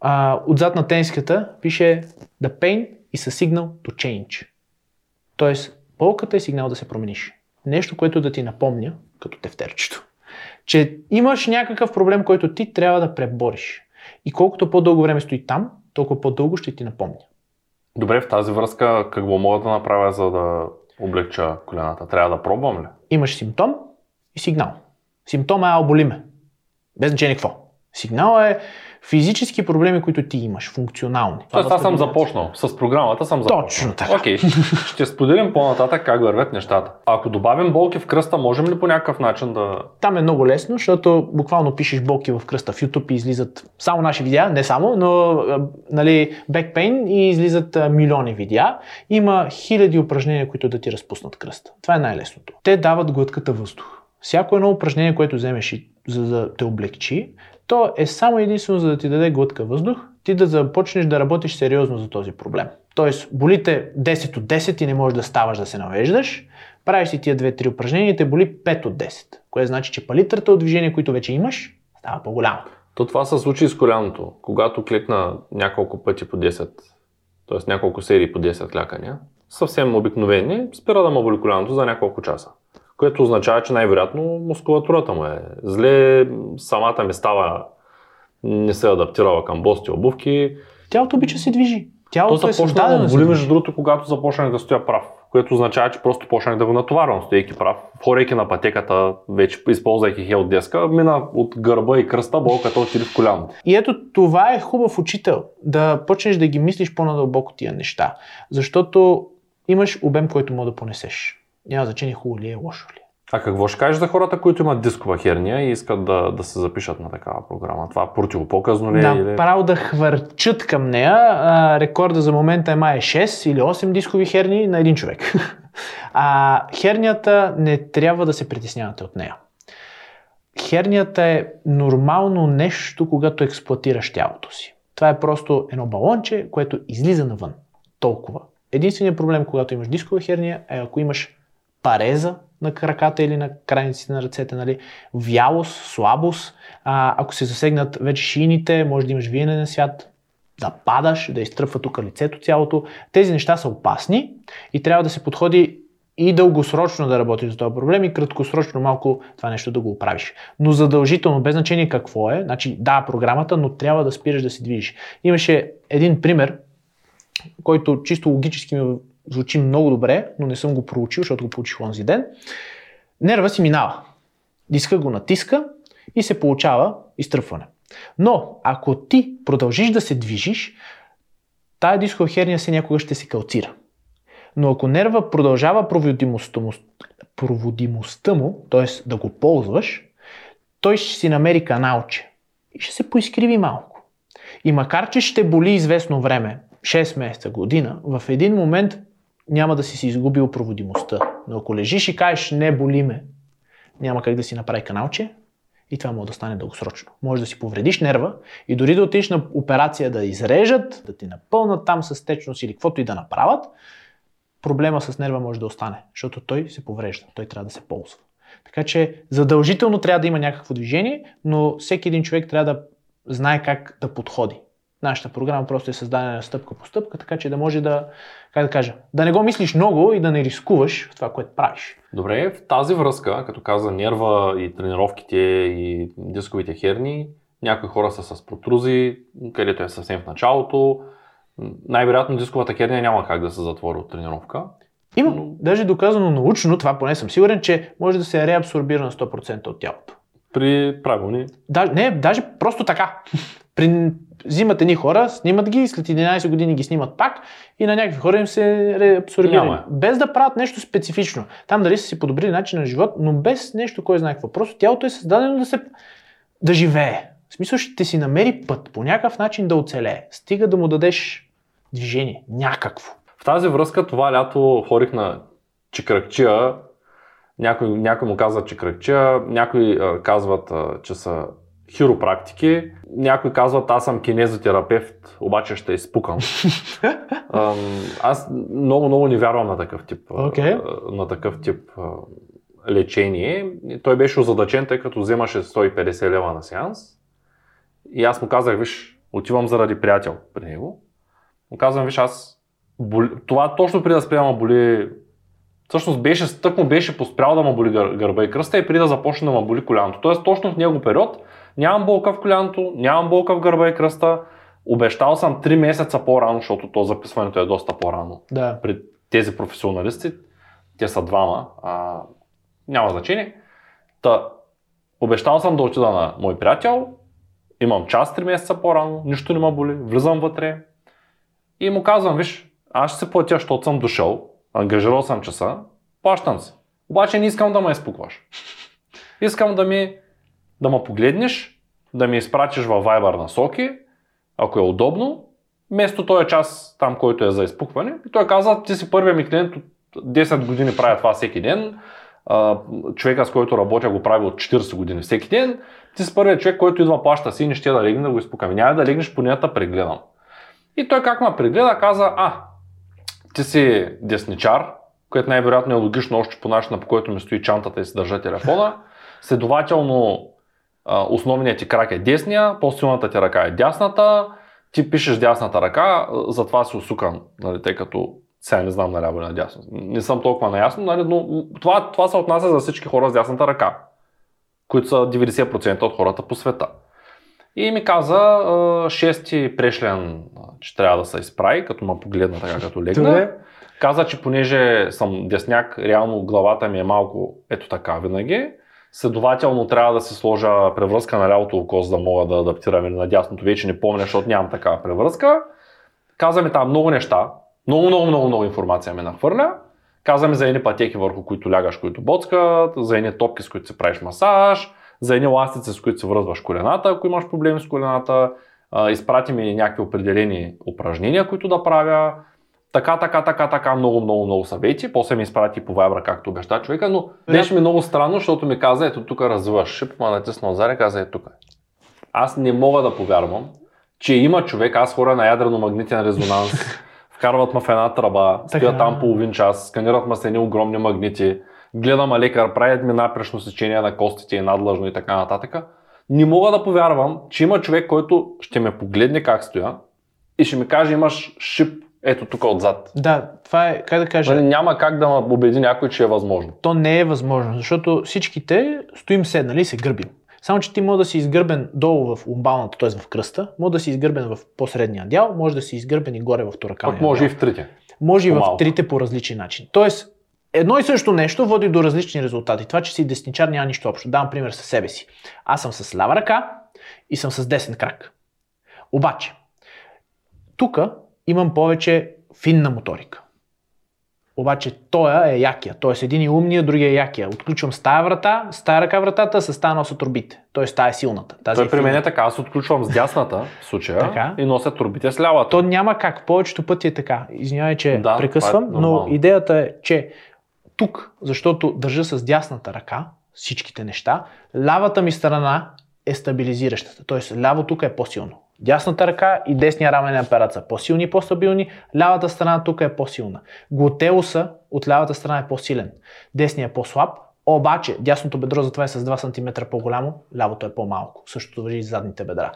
Speaker 2: А, отзад на тениската пише The pain is a signal to change. Тоест, болката е сигнал да се промениш. Нещо, което да ти напомня, като тефтерчето, че имаш някакъв проблем, който ти трябва да пребориш. И колкото по-дълго време стои там, толкова по-дълго ще ти напомня.
Speaker 1: Добре, в тази връзка какво мога да направя, за да облегча колената? Трябва да пробвам ли?
Speaker 2: Имаш симптом и сигнал. Симптома е алболиме. Без значение какво. Сигнал е физически проблеми, които ти имаш, функционални.
Speaker 1: Тоест аз съм започнал. С програмата съм започнал.
Speaker 2: Точно така.
Speaker 1: Окей, okay. ще споделим по-нататък как вървят нещата. Ако добавим болки в кръста, можем ли по някакъв начин да...
Speaker 2: Там е много лесно, защото буквално пишеш болки в кръста в YouTube и излизат само наши видеа, не само, но нали, pain и излизат милиони видеа. Има хиляди упражнения, които да ти разпуснат кръста. Това е най-лесното. Те дават глътката въздух. Всяко едно упражнение, което вземеш и за да те облегчи, то е само единствено за да ти даде глътка въздух, ти да започнеш да работиш сериозно за този проблем. Тоест, болите 10 от 10 и не можеш да ставаш да се навеждаш, правиш си тия 2-3 упражнения и те боли 5 от 10, което значи, че палитрата от движение, които вече имаш, става по-голяма.
Speaker 1: То това се случи с коляното. Когато клекна няколко пъти по 10, т.е. няколко серии по 10 клякания, съвсем обикновени, спира да му боли коляното за няколко часа което означава, че най-вероятно мускулатурата му е зле, самата ми става, не се е адаптирала към бости обувки.
Speaker 2: Тялото обича се движи. Тялото
Speaker 1: То
Speaker 2: е
Speaker 1: започна да боли между другото, когато започнах да стоя прав, което означава, че просто почнах да го натоварвам, стоейки прав. Хорейки на пътеката, вече използвайки хел деска, мина от гърба и кръста, болката отиде в коляното.
Speaker 2: И ето това е хубав учител, да почнеш да ги мислиш по-надълбоко тия неща, защото имаш обем, който мога да понесеш. Няма значение хубаво ли е, лошо ли е.
Speaker 1: А какво ще кажеш за хората, които имат дискова херния и искат да, да се запишат на такава програма? Това противопоказно ли е?
Speaker 2: Да,
Speaker 1: или...
Speaker 2: право да хвърчат към нея. А, рекорда за момента е май 6 или 8 дискови херни на един човек. А хернията не трябва да се притеснявате от нея. Хернията е нормално нещо, когато експлуатираш тялото си. Това е просто едно балонче, което излиза навън. Толкова. Единственият проблем, когато имаш дискова херния, е ако имаш пареза на краката или на крайниците на ръцете, нали? вялост, слабост, а, ако се засегнат вече шините, може да имаш виене на свят, да падаш, да изтръпва тук лицето цялото. Тези неща са опасни и трябва да се подходи и дългосрочно да работиш за този проблем и краткосрочно малко това нещо да го оправиш. Но задължително, без значение какво е, значи да, програмата, но трябва да спираш да се движиш. Имаше един пример, който чисто логически ми звучи много добре, но не съм го проучил, защото го получих онзи ден. Нерва си минава. Диска го натиска и се получава изтръпване. Но ако ти продължиш да се движиш, тая дискова херния се някога ще се калцира. Но ако нерва продължава проводимостта му, проводимостта му т.е. да го ползваш, той ще си намери каналче и ще се поизкриви малко. И макар, че ще боли известно време, 6 месеца, година, в един момент няма да си си изгубил проводимостта. Но ако лежиш и кажеш не боли ме, няма как да си направи каналче И това може да стане дългосрочно. Може да си повредиш нерва и дори да отидеш на операция да изрежат, да ти напълнат там с течност или каквото и да направят, проблема с нерва може да остане, защото той се поврежда, той трябва да се ползва. Така че задължително трябва да има някакво движение, но всеки един човек трябва да знае как да подходи. Нашата програма просто е създадена стъпка по стъпка, така че да може да, как да кажа, да не го мислиш много и да не рискуваш в това, което правиш.
Speaker 1: Добре, в тази връзка, като каза нерва и тренировките и дисковите херни, някои хора са с протрузи, където е съвсем в началото. Най-вероятно дисковата херния няма как да се затвори от тренировка.
Speaker 2: Има, но... даже доказано научно, това поне съм сигурен, че може да се реабсорбира на 100% от тялото.
Speaker 1: При правилни.
Speaker 2: Да, не, даже просто така. При, взимат едни хора, снимат ги, след 11 години ги снимат пак и на някакви хора им се реабсорбира. Без да правят нещо специфично. Там дали са си подобрили начин на живот, но без нещо, кой знае какво. Просто тялото е създадено да се да живее. В смисъл ще си намери път по някакъв начин да оцелее. Стига да му дадеш движение. Някакво.
Speaker 1: В тази връзка това лято ходих на Чикракчия. Някой, някой му казва Чикракчия, някои а, казват, а, че са хиропрактики, някои казват аз съм кинезотерапевт, обаче ще изпукам. аз много, много не вярвам на такъв тип, okay. на такъв тип лечение. Той беше озадачен, тъй като вземаше 150 лева на сеанс. И аз му казах, виж, отивам заради приятел при него. Му казвам, виж, аз боли... това точно преди да спря боли Всъщност беше, тък му беше поспрял да ме боли гърба и кръста и преди да започне да ме боли коляното. Тоест точно в него период нямам болка в коляното, нямам болка в гърба и кръста. Обещал съм 3 месеца по-рано, защото то записването е доста по-рано.
Speaker 2: Да.
Speaker 1: При тези професионалисти, те са двама, а, няма значение. Та, обещал съм да отида на мой приятел, имам час 3 месеца по-рано, нищо не ме боли, влизам вътре и му казвам, виж, аз ще се платя, защото съм дошъл, ангажирал съм часа, плащам се. Обаче не искам да ме изпукваш. Искам да ми да ме погледнеш, да ми изпратиш във Viber насоки, ако е удобно, вместо този час там, който е за изпукване. И той каза, ти си първият ми клиент от 10 години правя това всеки ден, човека с който работя го прави от 40 години всеки ден, ти си първият човек, който идва плаща си и не ще да легне да го изпукаме. Няма да легнеш, поне да прегледам. И той как ме прегледа, каза, а, ти си десничар, което най-вероятно е логично още по начина, по който ми стои чантата и си държа телефона. Следователно, основният ти крак е десния, по-силната ти ръка е дясната, ти пишеш дясната ръка, затова си усукан, нали, тъй като сега не знам наляво или надясно. Не съм толкова наясно, нали, но това, това се отнася за всички хора с дясната ръка, които са 90% от хората по света. И ми каза, шести прешлен, че трябва да се изправи, като ме погледна така, като легна. Каза, че понеже съм десняк, реално главата ми е малко ето така винаги. Следователно трябва да се сложа превръзка на лявото око, за да мога да адаптирам или на дясното. Вече не помня, защото нямам такава превръзка. Каза ми там много неща. Много, много, много, много информация ме нахвърля. Каза ми за едни пътеки, върху които лягаш, които боцкат, за едни топки, с които се правиш масаж, за едни ластици, с които се връзваш колената, ако имаш проблеми с колената. Изпрати ми някакви определени упражнения, които да правя така, така, така, така, много, много, много съвети. После ми изпрати по Viber, както обеща човека, но беше ми много странно, защото ми каза, ето тук развиваш шип, ма натисна отзаре, каза, ето тук. Аз не мога да повярвам, че има човек, аз хора на ядрено-магнитен резонанс, вкарват ме в една тръба, стоят там половин час, сканират ме с едни огромни магнити, гледам лекар, правят ми напрешно сечение на костите и надлъжно и така нататък. Не мога да повярвам, че има човек, който ще ме погледне как стоя и ще ми каже, имаш шип ето тук отзад.
Speaker 2: Да, това е, как да кажа...
Speaker 1: Нали, няма как да ме убеди някой, че е възможно.
Speaker 2: То не е възможно, защото всичките стоим седнали и се гърбим. Само, че ти може да си изгърбен долу в умбалната, т.е. в кръста, може да си изгърбен в посредния дял, може да си изгърбен и горе в туракалния
Speaker 1: Пък може
Speaker 2: дял.
Speaker 1: и в трите.
Speaker 2: Може и в трите по различен начин. Тоест, едно и също нещо води до различни резултати. Това, че си десничар няма нищо общо. Давам пример със себе си. Аз съм с лява ръка и съм с десен крак. Обаче, тук имам повече финна моторика. Обаче тоя е якия. Т.е. един е умния, другия е якия. Отключвам с тая врата, с тая ръка вратата, с тая носа турбите. Т.е. тая е силната.
Speaker 1: Тази Той е при мен е така. Аз отключвам с дясната в случая така. и нося турбите с лявата.
Speaker 2: То няма как. Повечето пъти е така. Извинявай, че прекъсвам, е но идеята е, че тук, защото държа с дясната ръка, всичките неща. Лявата ми страна е стабилизиращата, т.е. ляво тук е по-силно. Дясната ръка и десния рамен апарат са по-силни и по-стабилни, лявата страна тук е по-силна. Глутеуса от лявата страна е по-силен, десния е по-слаб, обаче дясното бедро затова е с 2 см по-голямо, лявото е по-малко. Същото въжи и задните бедра.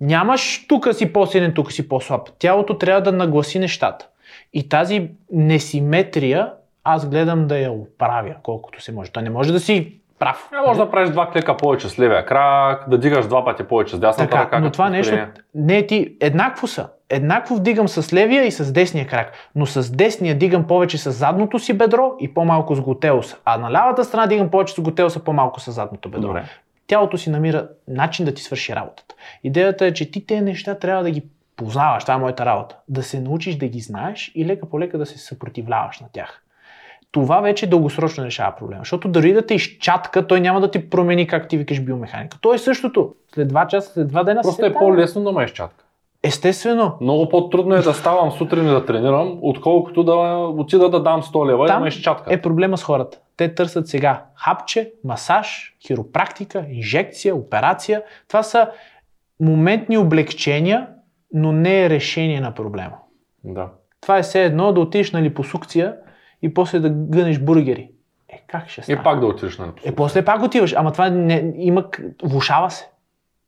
Speaker 2: Нямаш тук си по-силен, тук си по-слаб. Тялото трябва да нагласи нещата. И тази несиметрия аз гледам да я оправя колкото се може. Той не може да си прав.
Speaker 1: Не, може да правиш два клика повече с левия крак, да дигаш два пъти повече с дясната
Speaker 2: Така,
Speaker 1: ръка.
Speaker 2: но това нещо не е ти. Еднакво са. Еднакво вдигам с левия и с десния крак. Но с десния дигам повече с задното си бедро и по-малко с глутеуса. А на лявата страна дигам повече с глутеуса, по-малко с задното бедро.
Speaker 1: Добре.
Speaker 2: Тялото си намира начин да ти свърши работата. Идеята е, че ти тези неща трябва да ги познаваш. Това е моята работа. Да се научиш да ги знаеш и лека по лека да се съпротивляваш на тях. Това вече дългосрочно решава проблема. Защото дори да те изчатка, той няма да ти промени как ти викаш биомеханика. То е същото. След два часа, след два дена
Speaker 1: Просто е по-лесно да ме изчатка.
Speaker 2: Естествено.
Speaker 1: Много по-трудно е да ставам сутрин и да тренирам, отколкото да отида да дам 100 лева и да
Speaker 2: Там
Speaker 1: ме изчатка.
Speaker 2: е проблема с хората. Те търсят сега хапче, масаж, хиропрактика, инжекция, операция. Това са моментни облегчения, но не е решение на проблема.
Speaker 1: Да.
Speaker 2: Това е все едно да отидеш на липосукция и после да гънеш бургери. Е, как ще
Speaker 1: И
Speaker 2: стане?
Speaker 1: пак да отидеш на
Speaker 2: Е, после пак отиваш, ама това не, има, влушава се.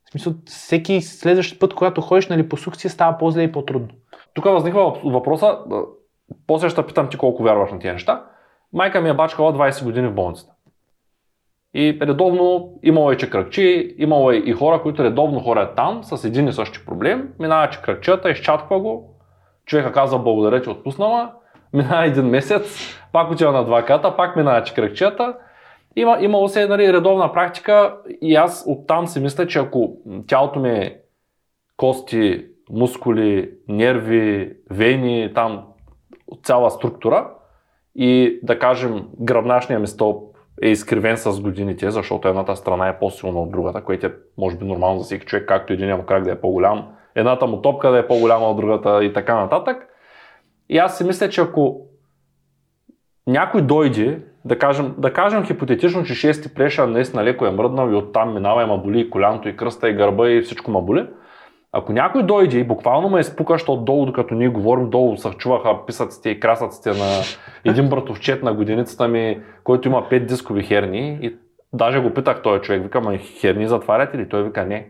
Speaker 2: В смисъл, всеки следващ път, когато ходиш на липосукция, става по-зле и по-трудно.
Speaker 1: Тук възниква въп- въпроса, после ще питам ти колко вярваш на тия неща. Майка ми е бачкала 20 години в болницата. И редовно имало е чекръкчи, имало е и хора, които редовно ходят там с един и същи проблем. Минава чекръкчета, изчатква го, човека казва благодаря, че отпуснала, минава един месец, пак отива на два ката, пак минава чекръкчета. Има, имало се нали, редовна практика и аз оттам си мисля, че ако тялото ми е кости, мускули, нерви, вени, там цяла структура и да кажем гръбначният ми стълб е изкривен с годините, защото едната страна е по-силна от другата, което е може би нормално за всеки човек, както един му крак да е по-голям, едната му топка да е по-голяма от другата и така нататък. И аз си мисля, че ако някой дойде, да кажем, да кажем хипотетично, че шести преша наистина леко е мръднал и оттам минава и ма боли и коляното, и кръста, и гърба, и всичко ма боли. Ако някой дойде и буквално ме изпука, защото долу, докато ние говорим, долу се чуваха писъците и красъците на един братовчет на годиницата ми, който има 5 дискови херни и даже го питах този човек, вика, ма херни затваряте ли? Той вика, не.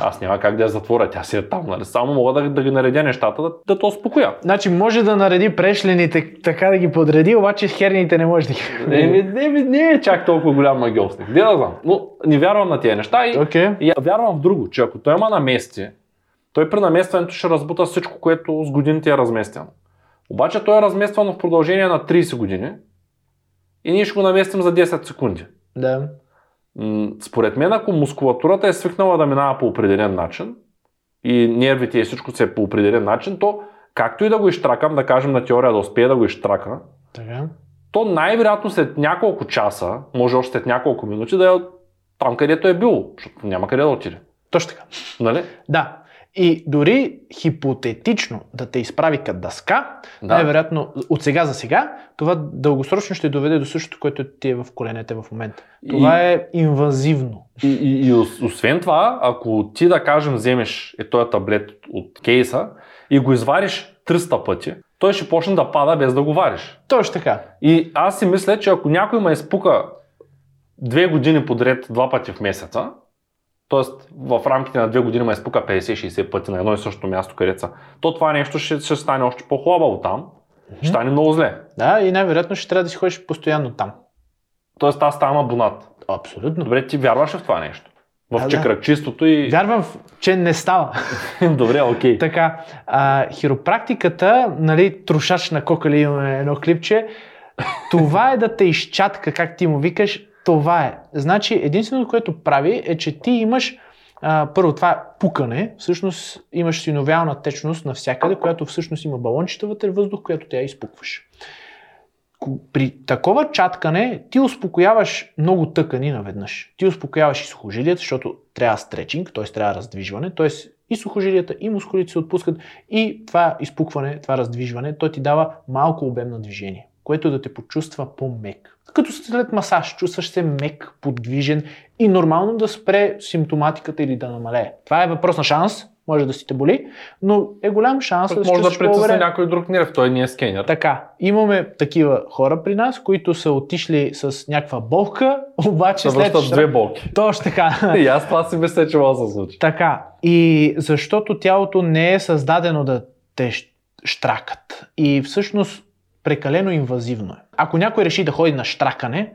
Speaker 1: Аз няма как да я затворя, тя си е там, нали? Само мога да, да ги наредя нещата, да, да то успокоя.
Speaker 2: Значи може да нареди прешлените така да ги подреди, обаче херните не може да ги
Speaker 1: Не, не, не, не е чак толкова голям магиосник. Не да знам. Но не вярвам на тия неща и,
Speaker 2: Окей.
Speaker 1: и вярвам в друго, че ако той има намести, той при наместването ще разбута всичко, което с годините е разместено. Обаче той е размествано в продължение на 30 години и ние ще го наместим за 10 секунди.
Speaker 2: Да.
Speaker 1: Според мен, ако мускулатурата е свикнала да минава по определен начин и нервите и всичко се е по определен начин, то както и да го изтракам, да кажем на теория да успее да го изтрака,
Speaker 2: Така.
Speaker 1: то най-вероятно след няколко часа, може още след няколко минути да е там където е било, защото няма къде да отиде.
Speaker 2: Точно така.
Speaker 1: Нали?
Speaker 2: Да. И дори хипотетично да те изправи като дъска,
Speaker 1: Да.
Speaker 2: най-вероятно от сега за сега, това дългосрочно ще доведе до същото, което ти е в коленете в момента. Това е инвазивно.
Speaker 1: И, и, и ос- освен това, ако ти да кажем вземеш е този таблет от кейса и го извариш 300 пъти, той ще почне да пада без да го вариш.
Speaker 2: Точно така.
Speaker 1: И аз си мисля, че ако някой ме изпука две години подред, два пъти в месеца, т.е. в рамките на две години ме изпука 50-60 пъти на едно и също място, където са, то това нещо ще, ще стане още по-хубаво там, ще стане много зле.
Speaker 2: Да, и най-вероятно ще трябва да си ходиш постоянно там.
Speaker 1: Тоест аз ставам абонат.
Speaker 2: Абсолютно.
Speaker 1: Добре, ти вярваш ли в това нещо? В
Speaker 2: Да, да.
Speaker 1: чекръкчистото и...
Speaker 2: Вярвам, че не става.
Speaker 1: Добре, окей.
Speaker 2: така, а, хиропрактиката, нали, трошач на кокали имаме едно клипче, това е да те изчатка, как ти му викаш, това е. Значи, единственото, което прави е, че ти имаш а, първо, това е пукане. Всъщност имаш синовиална течност навсякъде, която всъщност има балончета вътре въздух, която тя изпукваш. При такова чаткане ти успокояваш много тъкани наведнъж. Ти успокояваш и сухожилията, защото трябва стречинг, т.е. трябва раздвижване, т.е. и сухожилията, и мускулите се отпускат и това изпукване, това раздвижване, то ти дава малко обем на движение. Което да те почувства по-мек. Като след масаж, чувстваш се мек, подвижен и нормално да спре симптоматиката или да намалее. Това е въпрос на шанс, може да си те боли, но е голям шанс да се
Speaker 1: Може да притисне някой друг нерв, той не е скенер.
Speaker 2: Така, имаме такива хора при нас, които са отишли с някаква болка, обаче
Speaker 1: Се
Speaker 2: след...
Speaker 1: връщат две болки.
Speaker 2: Точно така.
Speaker 1: И аз това си мисля, че може да се случи.
Speaker 2: Така. И защото тялото не е създадено да те штракат. И всъщност прекалено инвазивно е. Ако някой реши да ходи на штракане,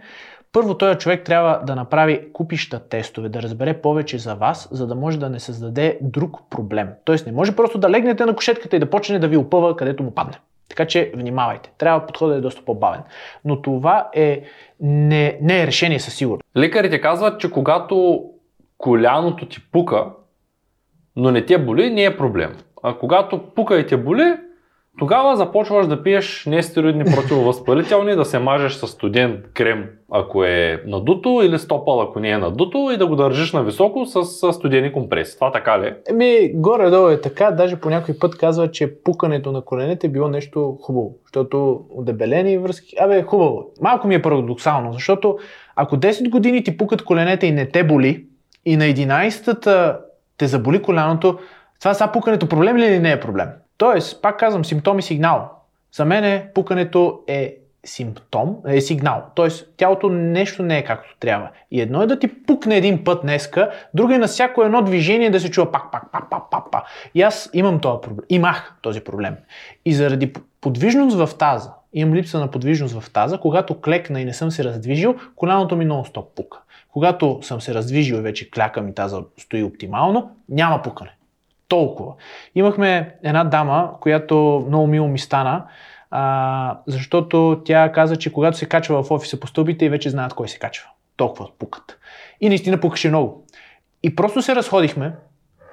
Speaker 2: първо този човек трябва да направи купища тестове, да разбере повече за вас, за да може да не създаде друг проблем. Тоест не може просто да легнете на кошетката и да почне да ви опъва където му падне. Така че внимавайте. Трябва подходът е доста по-бавен. Но това е, не, не е решение със сигурност.
Speaker 1: Лекарите казват, че когато коляното ти пука, но не те боли, не е проблем. А когато пука и те боли, тогава започваш да пиеш нестероидни противовъзпалителни, да се мажеш с студен крем, ако е надуто, или стопал, ако не е надуто, и да го държиш на високо с студени компреси. Това така ли? е?
Speaker 2: Еми, горе-долу е така. Даже по някой път казва, че пукането на коленете е било нещо хубаво. Защото дебелени връзки... Абе, хубаво. Малко ми е парадоксално, защото ако 10 години ти пукат коленете и не те боли, и на 11-та те заболи коляното, това са пукането проблем ли или не е проблем? Тоест, пак казвам, симптом и сигнал. За мен е, пукането е симптом, е сигнал. Тоест, тялото нещо не е както трябва. И едно е да ти пукне един път днеска, друго е на всяко едно движение да се чува пак, пак, пак, пак, пак, пак. И аз имам този проблем. Имах този проблем. И заради подвижност в таза, имам липса на подвижност в таза, когато клекна и не съм се раздвижил, коляното ми много-стоп пука. Когато съм се раздвижил и вече клякам и таза стои оптимално, няма пукане. Толкова. Имахме една дама, която много мило ми стана, а, защото тя каза, че когато се качва в офиса по стълбите и вече знаят кой се качва. Толкова пукат. И наистина пукаше много. И просто се разходихме,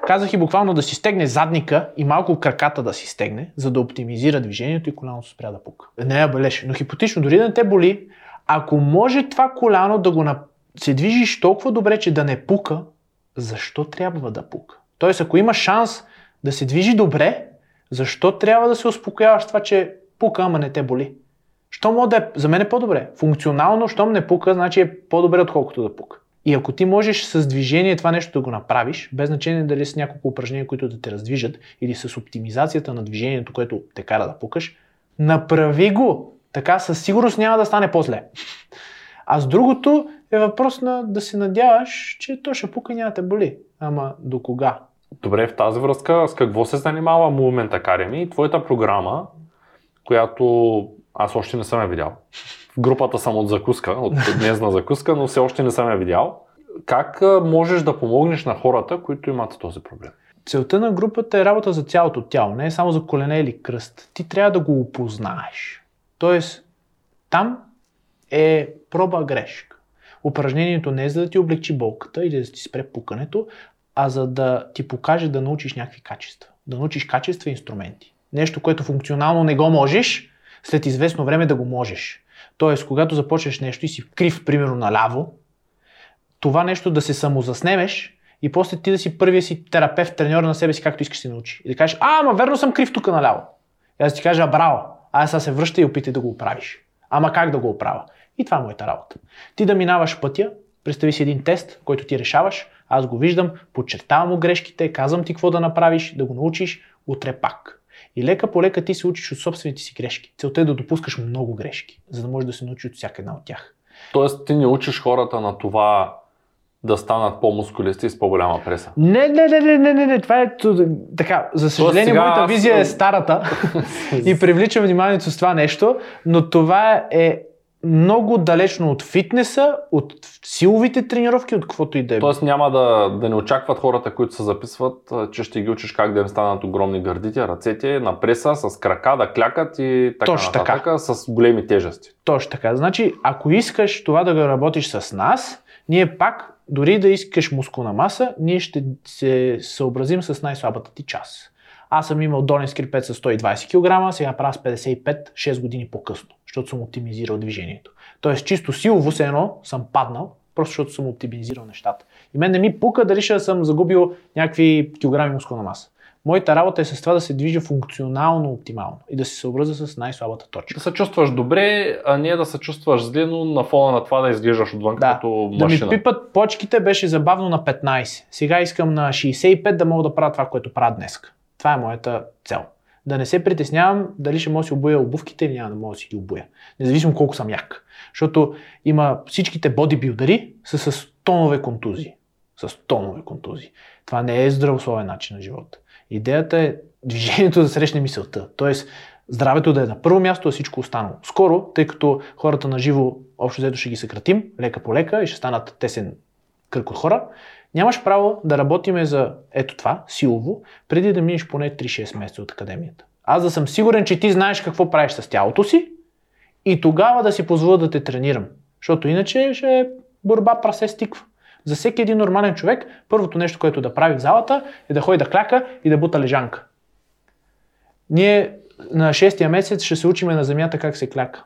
Speaker 2: казах и буквално да си стегне задника и малко краката да си стегне, за да оптимизира движението и коляното спря да пука. Не я белеше, но хипотично, дори да не те боли, ако може това коляно да го на... се движиш толкова добре, че да не пука, защо трябва да пука? Тоест, ако има шанс да се движи добре, защо трябва да се успокояваш това, че пука, ама не те боли? Що може да е, за мен е по-добре. Функционално, щом не пука, значи е по-добре, отколкото да пука. И ако ти можеш с движение това нещо да го направиш, без значение дали с няколко упражнения, които да те раздвижат, или с оптимизацията на движението, което те кара да пукаш, направи го. Така със сигурност няма да стане по-зле. А с другото е въпрос на да се надяваш, че то ще пука и няма да те боли. Ама до кога?
Speaker 1: Добре, в тази връзка, с какво се занимава Movement Academy и твоята програма, която аз още не съм я видял. В групата съм от закуска, от днес на закуска, но все още не съм я видял. Как можеш да помогнеш на хората, които имат този проблем?
Speaker 2: Целта на групата е работа за цялото тяло, не е само за колене или кръст. Ти трябва да го опознаеш. Тоест, там е проба грешка. Упражнението не е за да ти облегчи болката или да ти спре пукането, а за да ти покаже да научиш някакви качества. Да научиш качества и инструменти. Нещо, което функционално не го можеш, след известно време да го можеш. Тоест, когато започнеш нещо и си крив, примерно наляво, това нещо да се самозаснемеш и после ти да си първия си терапевт, треньор на себе си, както искаш си научи. И да кажеш, а, ама верно съм крив тук наляво. И аз ти кажа, браво, а сега се връща и опитай да го оправиш. Ама как да го оправя? И това е моята работа. Ти да минаваш пътя, представи си един тест, който ти решаваш, аз го виждам, подчертавам му грешките, казвам ти какво да направиш, да го научиш, утре пак. И лека по лека ти се учиш от собствените си грешки. Целта е да допускаш много грешки, за да можеш да се научиш от всяка една от тях.
Speaker 1: Тоест, ти не учиш хората на това да станат по-мускулисти и с по-голяма преса.
Speaker 2: Не, не, не, не, не, не, не, това е така. За съжаление,
Speaker 1: сега
Speaker 2: моята визия е старата и привлича вниманието с това нещо, но това е много далечно от фитнеса, от силовите тренировки, от каквото и да е.
Speaker 1: Тоест няма да, да не очакват хората, които се записват, че ще ги учиш как да им станат огромни гърдите, ръцете, на преса, с крака да клякат и така
Speaker 2: Точно така.
Speaker 1: нататък, с големи тежести.
Speaker 2: Точно така. Значи, ако искаш това да го работиш с нас, ние пак, дори да искаш мускулна маса, ние ще се съобразим с най-слабата ти част. Аз съм имал долен скрипет с 120 кг, сега правя с 55, 6 години по-късно, защото съм оптимизирал движението. Тоест, чисто силово се едно съм паднал, просто защото съм оптимизирал нещата. И мен не ми пука дали ще съм загубил някакви килограми мускулна маса. Моята работа е с това да се движа функционално оптимално и да се съобразя с най-слабата точка.
Speaker 1: Да се чувстваш добре, а не да се чувстваш зле, но на фона на това да изглеждаш отвън
Speaker 2: Да.
Speaker 1: като
Speaker 2: Да
Speaker 1: машина.
Speaker 2: ми пипат почките беше забавно на 15. Сега искам на 65 да мога да правя това, което правя днес. Това е моята цел. Да не се притеснявам дали ще мога да си обуя обувките или няма да мога да си ги обуя. Независимо колко съм як. Защото има всичките бодибилдъри са с тонове контузии. С тонове контузии. Това не е здравословен начин на живота. Идеята е движението да срещне мисълта. Тоест, здравето да е на първо място, а всичко останало. Скоро, тъй като хората на живо общо взето ще ги съкратим, лека по лека и ще станат тесен кръг от хора, нямаш право да работиме за ето това, силово, преди да минеш поне 3-6 месеца от академията. Аз да съм сигурен, че ти знаеш какво правиш с тялото си и тогава да си позволя да те тренирам. Защото иначе ще е борба прасе с тиква. За всеки един нормален човек, първото нещо, което да прави в залата е да ходи да кляка и да бута лежанка. Ние на 6-я месец ще се учиме на земята как се кляка.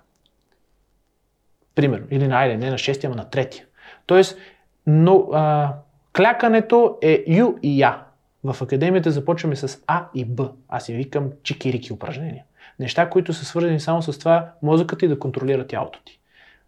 Speaker 2: Примерно. Или на, айде, не на 6-я, ама на 3-я. Тоест, но, а, клякането е ю и я. В академията започваме с А и Б. Аз си викам чикирики упражнения. Неща, които са свързани само с това мозъкът ти да контролира тялото ти.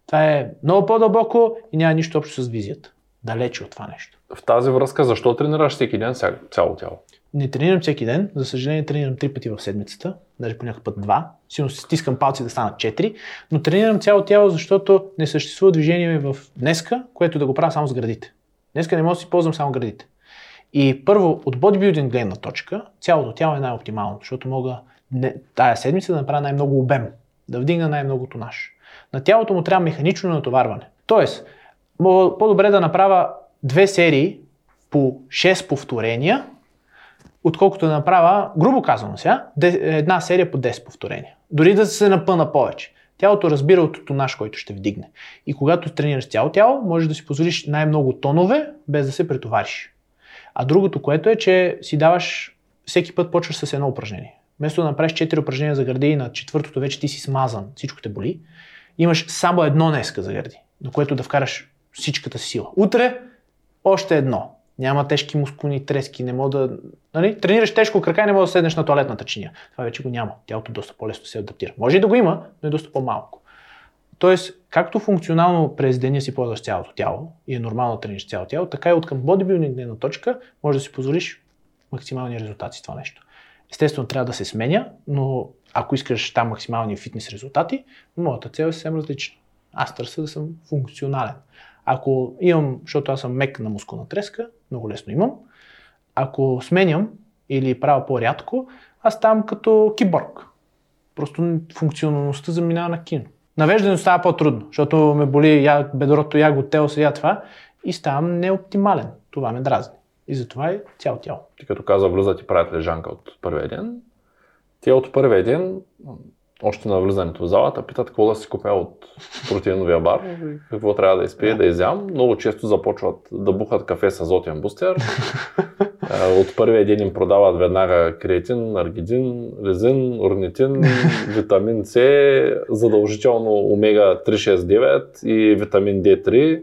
Speaker 2: Това е много по-дълбоко и няма нищо общо с визията. Далече от това нещо.
Speaker 1: В тази връзка, защо тренираш всеки ден цяло тяло?
Speaker 2: Не тренирам всеки ден, за съжаление тренирам три пъти в седмицата, даже по някакъв път два. Силно си стискам палци да станат четири, но тренирам цяло тяло, защото не съществува движение в днеска, което да го правя само с градите. Днеска не мога да си ползвам само градите. И първо, от бодибилдинг гледна точка, цялото тяло е най-оптимално, защото мога не, тая седмица да направя най-много обем, да вдигна най-много тонаж. На тялото му трябва механично натоварване. Тоест, мога по-добре да направя две серии по 6 повторения, отколкото да направя, грубо казано сега, една серия по 10 повторения. Дори да се напъна повече. Тялото разбира от тонаж, който ще вдигне. И когато тренираш цяло тяло, можеш да си позволиш най-много тонове, без да се претовариш. А другото, което е, че си даваш, всеки път почваш с едно упражнение. Вместо да направиш 4 упражнения за гърди и на четвъртото вече ти си смазан, всичко те боли, имаш само едно днеска за гърди, на което да вкараш всичката си сила. Утре още едно. Няма тежки мускулни трески, не мога да... Нали? Тренираш тежко крака и не мога да седнеш на туалетната чиния. Това вече го няма. Тялото доста по-лесно се адаптира. Може и да го има, но е доста по-малко. Тоест, както функционално през деня си ползваш цялото тяло и е нормално да тренираш цялото тяло, така и от към бодибилдинг гледна точка може да си позволиш максимални резултати с това нещо. Естествено, трябва да се сменя, но ако искаш там максимални фитнес резултати, моята цел е съвсем различна. Аз търся да съм функционален. Ако имам, защото аз съм мек на мускулна треска, много лесно имам, ако сменям или правя по-рядко, аз ставам като киборг. Просто функционалността заминава на кино. Навеждането става по-трудно, защото ме боли я бедрото, я готел, сега това и ставам неоптимален. Това ме дразни. И затова е цяло тяло.
Speaker 1: Ти като каза, влизат и правят лежанка от първия ден. Те от първия ден, още на влизането в залата, питат какво да си купя от протеиновия бар, какво трябва да изпия, да изям. Много често започват да бухат кафе с азотен бустер. От първия ден им продават веднага креатин, аргидин, резин, орнитин, витамин С, задължително омега 369 и витамин D3.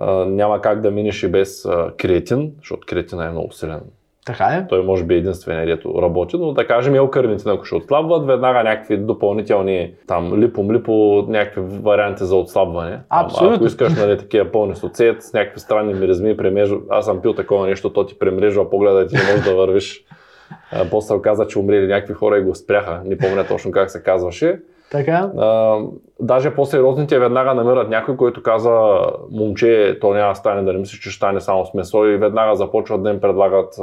Speaker 1: А, Няма как да минеш и без креатин, защото креатина е много силен
Speaker 2: Така е.
Speaker 1: той може би е единствения, дето работи, но да кажем елкърните, ако ще отслабват, веднага някакви допълнителни там липом, липо, някакви варианти за отслабване.
Speaker 2: Абсолютно.
Speaker 1: Ако искаш нали, такива пълни соцет, с някакви странни миризми, премежу... аз съм пил такова нещо, то ти премрежва погледа и ти не можеш да вървиш. А, После се оказа, че умрели някакви хора и го спряха. Не помня точно как се казваше.
Speaker 2: Така.
Speaker 1: А, даже по-сериозните веднага намират някой, който каза, момче, то няма да стане, да не мислиш, че ще стане само с месо и веднага започват да им предлагат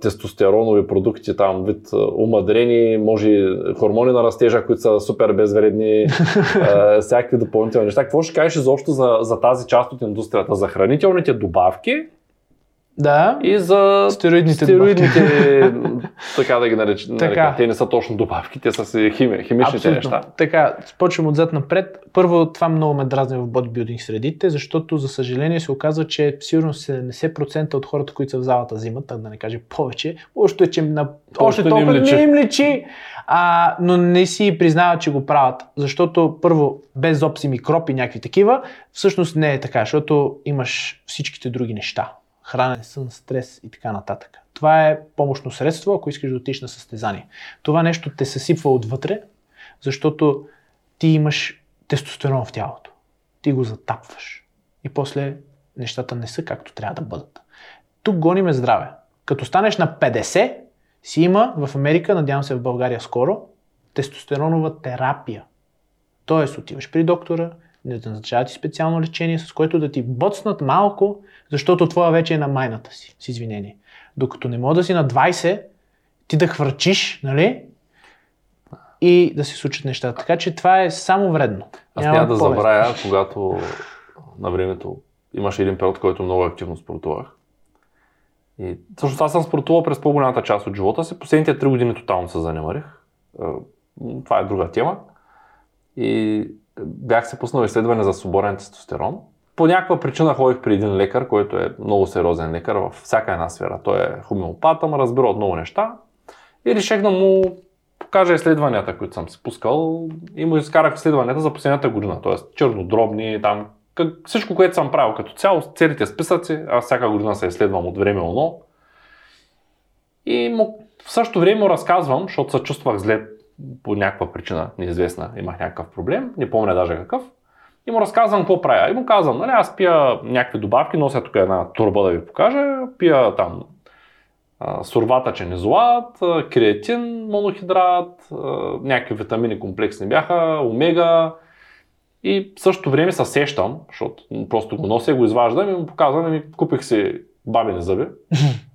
Speaker 1: тестостеронови продукти, там вид умадрени, може хормони на растежа, които са супер безвредни, всякакви допълнителни неща. Какво ще кажеш изобщо за, за тази част от индустрията? За хранителните добавки
Speaker 2: Да.
Speaker 1: и за
Speaker 2: Стероидните
Speaker 1: стероидните така да ги наречем.
Speaker 2: Така.
Speaker 1: Те не са точно добавки, те са си хими, химичните
Speaker 2: Абсолютно.
Speaker 1: неща.
Speaker 2: Така, почвам отзад напред. Първо, това много ме дразни в бодибилдинг средите, защото за съжаление се оказва, че сигурно 70% от хората, които са в залата взимат, а да не кажа повече, още че на... още
Speaker 1: не им
Speaker 2: толкова
Speaker 1: личи.
Speaker 2: не им личи, а, но не си признават, че го правят. Защото първо, без опси микроби някакви такива, всъщност не е така, защото имаш всичките други неща. Хранене, сън, стрес и така нататък. Това е помощно средство, ако искаш да отиш на състезание. Това нещо те съсипва отвътре, защото ти имаш тестостерон в тялото. Ти го затапваш. И после нещата не са както трябва да бъдат. Тук гониме здраве. Като станеш на 50, си има в Америка, надявам се в България скоро, тестостеронова терапия. Тоест отиваш при доктора, не назначават ти специално лечение, с което да ти бъцнат малко, защото това вече е на майната си, с извинение. Докато не мога да си на 20, ти да хвърчиш, нали? И да се случат нещата. Така че това е само вредно.
Speaker 1: Аз няма, да забравя, когато на времето имаше един период, който много активно спортувах. И всъщност аз съм спортувал през по-голямата част от живота си. Последните три години тотално се занемарих. Това е друга тема. И бях се пуснал изследване за свободен тестостерон. По някаква причина ходих при един лекар, който е много сериозен лекар във всяка една сфера. Той е хомеопат, ама разбира от много неща. И реших да му покажа изследванията, които съм си пускал и му изкарах изследванията за последната година. Т.е. чернодробни, там всичко, което съм правил като цяло, целите списъци, аз всяка година се изследвам от време оно. И му, в същото време му разказвам, защото се чувствах зле по някаква причина, неизвестна, имах някакъв проблем, не помня даже какъв. И му разказвам какво правя. И му казвам, нали, аз пия някакви добавки, нося тук една турба да ви покажа, пия там сурвата злат, креатин, монохидрат, някакви витамини комплексни бяха, омега, и в същото време се сещам, защото просто го нося, го изваждам и му показвам и купих си бабини зъби.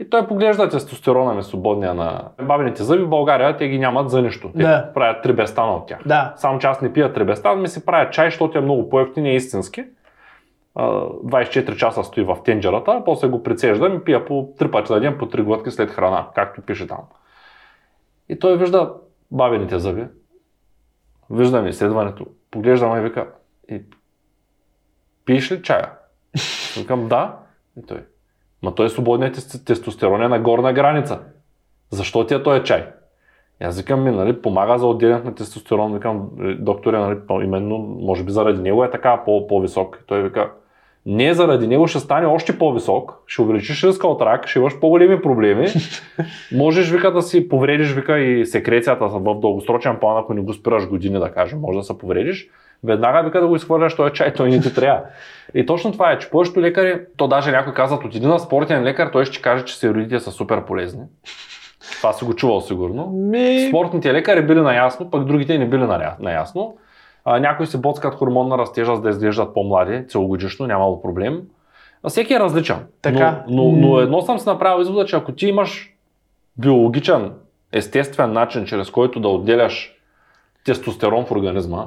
Speaker 1: И той поглежда тестостерона ми свободния на бабините зъби. В България те ги нямат за нищо. Те да. правят трибестана от тях.
Speaker 2: Да.
Speaker 1: Само че аз не пия трибестан, ми се правят чай, защото е много по-ефтин и истински. 24 часа стои в тенджерата, после го прицеждам и пия по 3 пъти на ден, по 3 глътки след храна, както пише там. И той вижда бабините зъби, виждам изследването, поглеждам и вика, и пиеш ли чая? Викам, да. И той, ма той е свободният тестостерон е на горна граница. Защо ти е той чай? И аз викам ми, нали, помага за отделянето на тестостерон. Викам, докторе, нали, именно, може би заради него е така по- по-висок. И той вика, не заради него ще стане още по-висок, ще увеличиш риска от рак, ще имаш по-големи проблеми. Можеш вика да си повредиш вика и секрецията в дългосрочен план, ако не го спираш години да кажем, може да се повредиш. Веднага вика да го изхвърляш този чай, той не ти трябва. И точно това е, че повечето лекари, то даже някой казват от един спортен лекар, той ще каже, че стероидите са супер полезни. Това си го чувал сигурно. Ми... Спортните лекари били наясно, пък другите не били наясно. А, някои се боцкат хормон на растежа, за да изглеждат по-млади, целогодишно, нямало проблем. А всеки е различен.
Speaker 2: Така.
Speaker 1: Но, но, но едно съм си направил извода, че ако ти имаш биологичен, естествен начин, чрез който да отделяш тестостерон в организма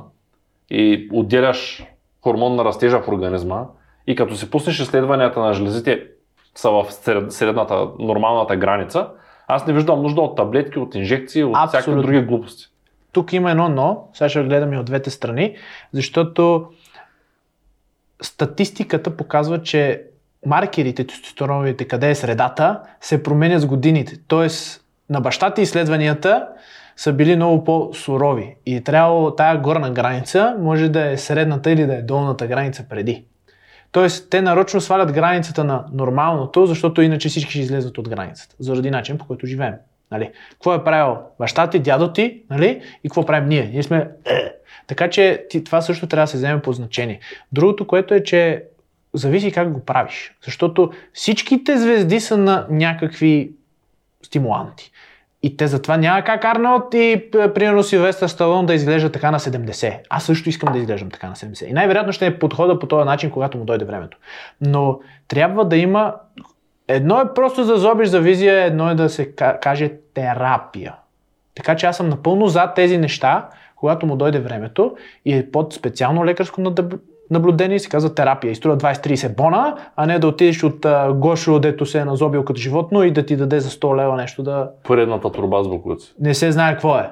Speaker 1: и отделяш хормон на растежа в организма и като си пуснеш изследванията на жлезите са в средната, нормалната граница, аз не виждам нужда от таблетки, от инжекции, от Абсолютно. всякакви други глупости.
Speaker 2: Тук има едно но, сега ще гледаме от двете страни, защото статистиката показва, че маркерите, тестостероновите, къде е средата, се променят с годините. Тоест, на бащата изследванията са били много по-сурови и трябвало тая горна граница може да е средната или да е долната граница преди. Тоест, те нарочно свалят границата на нормалното, защото иначе всички ще излезат от границата, заради начин по който живеем. Нали? Какво е правил баща ти, дядо ти, нали? и какво правим ние? Ние сме... Е. Така че това също трябва да се вземе по значение. Другото, което е, че зависи как го правиш. Защото всичките звезди са на някакви стимуланти. И те затова няма как Арнолд и примерно Силвестър Сталон да изглежда така на 70. Аз също искам да изглеждам така на 70. И най-вероятно ще е подхода по този начин, когато му дойде времето. Но трябва да има Едно е просто да зобиш за визия, едно е да се каже терапия. Така че аз съм напълно за тези неща, когато му дойде времето и е под специално лекарско наблюдение се казва терапия. И струва 20-30 бона, а не да отидеш от uh, Гошо, дето се е назобил като животно и да ти даде за 100 лева нещо да...
Speaker 1: Поредната труба с буклуци.
Speaker 2: Не се знае какво е.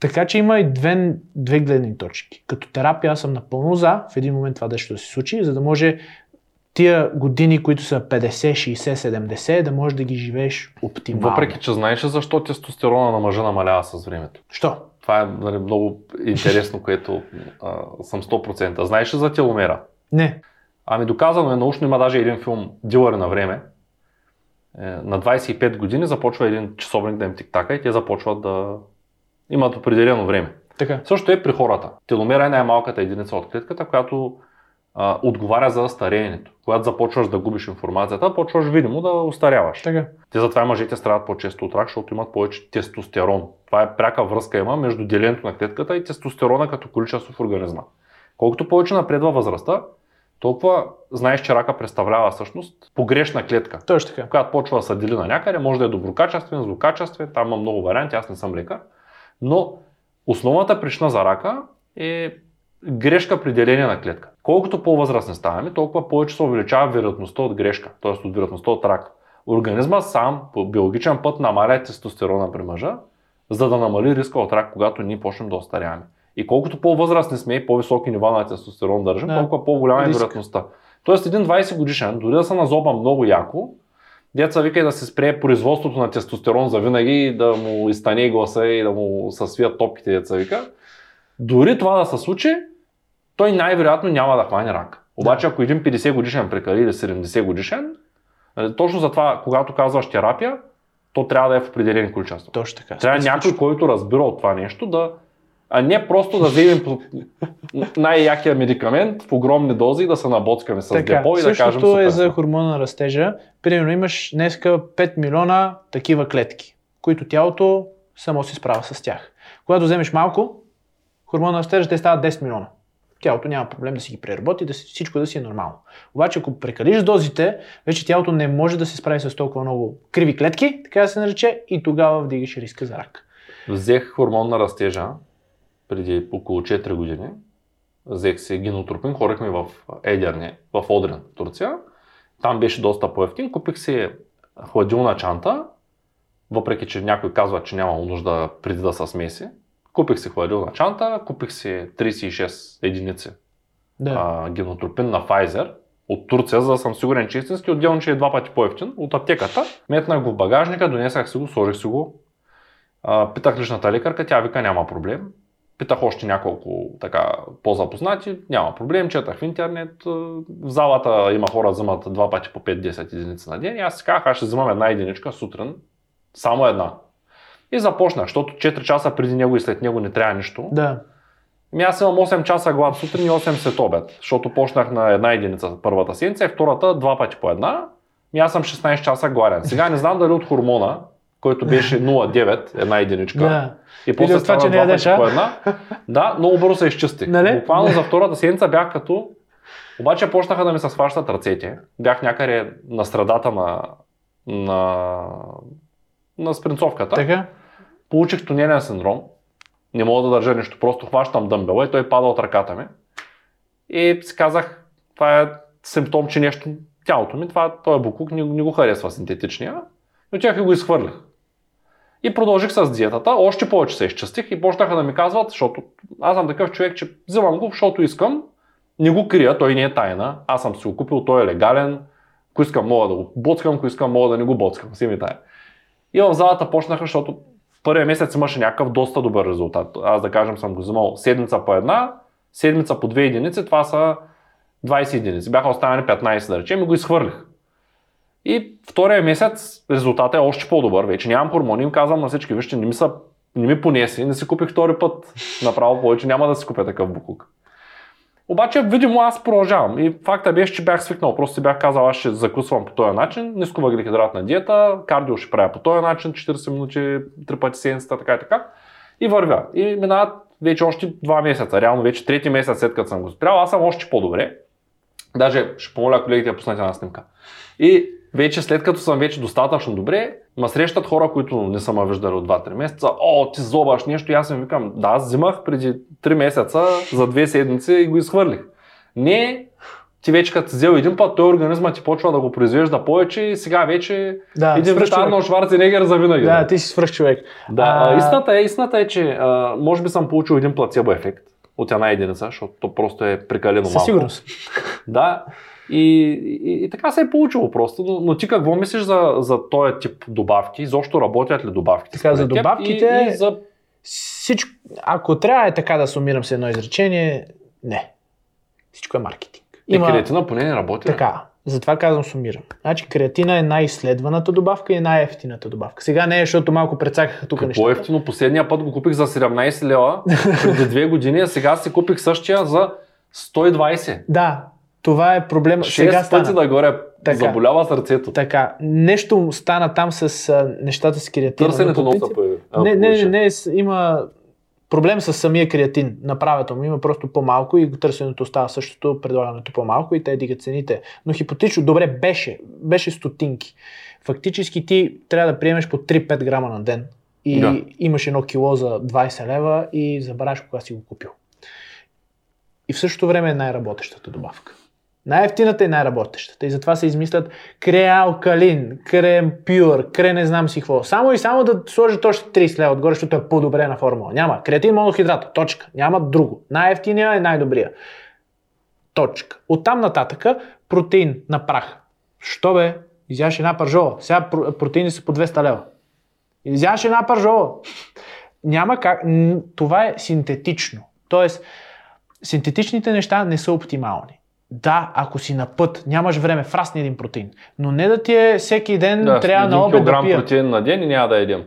Speaker 2: Така че има и две, две гледни точки. Като терапия аз съм напълно за в един момент това нещо да се случи, за да може тия години, които са 50, 60, 70, да можеш да ги живееш оптимално.
Speaker 1: Въпреки, че знаеш защо тестостерона на мъжа намалява с времето.
Speaker 2: Що?
Speaker 1: Това е нали, много интересно, което а, съм 100%. Знаеш ли за теломера?
Speaker 2: Не.
Speaker 1: Ами доказано е научно, има даже един филм Дилъри на време. Е, на 25 години започва един часовник да им тиктака и те започват да имат определено време.
Speaker 2: Така.
Speaker 1: Също е при хората. Теломера е най-малката единица от клетката, която а, отговаря за стареенето. Когато започваш да губиш информацията, почваш видимо да устаряваш.
Speaker 2: Така.
Speaker 1: Те затова мъжете страдат по-често от рак, защото имат повече тестостерон. Това е пряка връзка има между делението на клетката и тестостерона като количество в организма. Колкото повече напредва възрастта, толкова знаеш, че рака представлява всъщност погрешна клетка.
Speaker 2: Точно така.
Speaker 1: Когато почва да се дели на някъде, може да е доброкачествен, злокачествен, там има много варианти, аз не съм лекар. Но основната причина за рака е грешка при деление на клетка. Колкото по-възрастни ставаме, толкова повече се увеличава вероятността от грешка, т.е. от вероятността от рак. Организма сам по биологичен път намаля тестостерона при мъжа, за да намали риска от рак, когато ние почнем да остаряваме. И колкото по-възрастни сме и по-високи нива на тестостерон държим,
Speaker 2: Да.
Speaker 1: толкова по-голяма е вероятността. Тоест един 20 годишен, дори да се назоба много яко, деца вика и да се спре производството на тестостерон за винаги, и да му изтане гласа и да му се свият топките, деца вика. Дори това да се случи, той най-вероятно няма да хване рак. Обаче ако един 50 годишен прекали или 70 годишен, нали, точно за това, когато казваш терапия, то трябва да е в определени количества.
Speaker 2: Точно така.
Speaker 1: Трябва някой, който разбира от това нещо, да, а не просто да вземем най-якия медикамент в огромни дози и да се набоцкаме с
Speaker 2: Така,
Speaker 1: депо и да кажем
Speaker 2: същото е за хормона на растежа. Примерно имаш днеска 5 милиона такива клетки, които тялото само се справя с тях. Когато вземеш малко, хормона на растежа те стават 10 милиона. Тялото няма проблем да си ги преработи, да си, всичко да си е нормално. Обаче ако прекалиш дозите, вече тялото не може да се справи с толкова много криви клетки, така да се нарече, и тогава вдигаш риска за рак.
Speaker 1: Взех хормон на растежа преди около 4 години. Взех се гинотропин, хорихме в Едерне, в Одрин, Турция. Там беше доста по-ефтин. Купих си хладилна чанта, въпреки че някой казва, че няма нужда преди да се смеси. Купих си хладилна чанта, купих си 36 единици
Speaker 2: Да.
Speaker 1: а, генотропин на Pfizer от Турция, за да съм сигурен, че истински, отделно, че е два пъти по-ефтин от аптеката. Метнах го в багажника, донесах си го, сложих си го. А, питах личната лекарка, тя вика няма проблем. Питах още няколко така по-запознати, няма проблем, четах в интернет. В залата има хора, вземат два пъти по 5-10 единици на ден и аз си казах, аз ще вземам една единичка сутрин, само една. И започнах, защото 4 часа преди него и след него не трябва нищо.
Speaker 2: да.
Speaker 1: Ми аз имам 8 часа глад сутрин и 8 след обед, защото почнах на една единица първата седмица и втората два пъти по една. Ми аз съм 16 часа гладен. Сега не знам дали от хормона, който беше 0,9, една единичка.
Speaker 2: Да.
Speaker 1: И после
Speaker 2: това, че не ядеш,
Speaker 1: по една. Да, много бързо се изчистих.
Speaker 2: Нали?
Speaker 1: Буквално за втората седмица бях като... Обаче почнаха да ми се сващат ръцете. Бях някъде на средата на, на, на спринцовката
Speaker 2: Така?
Speaker 1: получих тунелен синдром. Не мога да държа нищо, просто хващам дъмбела и той пада от ръката ми. И си казах, това е симптом, че нещо тялото ми, това, този буклук не, не го харесва синтетичния. И отивах и го изхвърлих. И продължих с диетата, още повече се изчистих и почнаха да ми казват, защото аз съм такъв човек, че взимам го, защото искам, не го крия, той не е тайна, аз съм си го купил, той е легален, ако искам мога да го боцкам, ако искам мога да не го боцкам, си ми тая. И в залата почнаха, защото първия месец имаше някакъв доста добър резултат. Аз да кажем съм го взимал седмица по една, седмица по две единици, това са 20 единици. Бяха останали 15 да речем и го изхвърлих. И втория месец резултатът е още по-добър. Вече нямам хормони, им казвам на всички, вижте, не ми, са, не ми понеси, не си купих втори път. Направо повече няма да си купя такъв буклук. Обаче, видимо, аз продължавам. И факта беше, че бях свикнал. Просто си бях казал, аз ще закусвам по този начин, нисковъглехидратна диета, кардио ще правя по този начин, 40 минути, 3 пъти седмицата, така и така. И вървя. И минават вече още 2 месеца. Реално вече трети месец след като съм го спрял, аз съм още по-добре. Даже ще помоля колегите да пуснете една снимка. И вече след като съм вече достатъчно добре, ма срещат хора, които не са ме виждали от 2-3 месеца. О, ти зобаш нещо и аз им викам, да, аз взимах преди 3 месеца за 2 седмици и го изхвърлих. Не, ти вече като си взел един път, той организма ти почва да го произвежда повече и сега вече
Speaker 2: Да,
Speaker 1: един вид. Арнолд Шварценегер за винаги.
Speaker 2: Да, ти си свръх човек.
Speaker 1: Да,
Speaker 2: А-
Speaker 1: а... истината, е, истината е, че а, може би съм получил един плацебо ефект от една единица, защото то просто е прекалено
Speaker 2: Със
Speaker 1: малко.
Speaker 2: сигурност.
Speaker 1: Да. И, и, и така се е получило просто. Но, но ти какво мислиш за, за този тип добавки? Изобщо работят ли добавките?
Speaker 2: Така, за добавките-
Speaker 1: И, и за...
Speaker 2: Всичко, ако трябва е така да сумирам с едно изречение, не. Всичко е маркетинг.
Speaker 1: Има... И креатина поне не работи.
Speaker 2: Така, затова казвам сумирам. Значи креатина е най-изследваната добавка и най-ефтината добавка. Сега не е, защото малко прецакаха тук
Speaker 1: нещата. По-ефтино, последния път го купих за 17 лева преди две години, а сега си купих същия за 120.
Speaker 2: Да, това е проблема.
Speaker 1: 6 сега стана. пъти нагоре така, заболява сърцето.
Speaker 2: Така, нещо стана там с а, нещата с креатина.
Speaker 1: Търсенето много се появи.
Speaker 2: Не, не, не, не, има проблем с самия креатин. Направето му има просто по-малко и търсенето става същото, предлагането по-малко и те дигат цените. Но хипотично, добре, беше, беше стотинки. Фактически ти трябва да приемеш по 3-5 грама на ден и да. имаш едно кило за 20 лева и забравяш кога си го купил. И в същото време е най-работещата добавка. Най-ефтината и най-работещата. И затова се измислят креалкалин, крем пюр, кре не знам си какво. Само и само да сложат още 30 лева отгоре, защото е по-добре формула. Няма. Креатин монохидрат. Точка. Няма друго. Най-ефтиния е най-добрия. Точка. Оттам нататъка протеин на прах. Що бе? Изяш една пържола. Сега протеини са по 200 лева. Изяш една пържола. Няма как. Това е синтетично. Тоест, синтетичните неща не са оптимални. Да, ако си на път, нямаш време, фрасни един протеин. Но не да ти е всеки ден да, трябва на обед да пия.
Speaker 1: протеин на ден и няма да едем.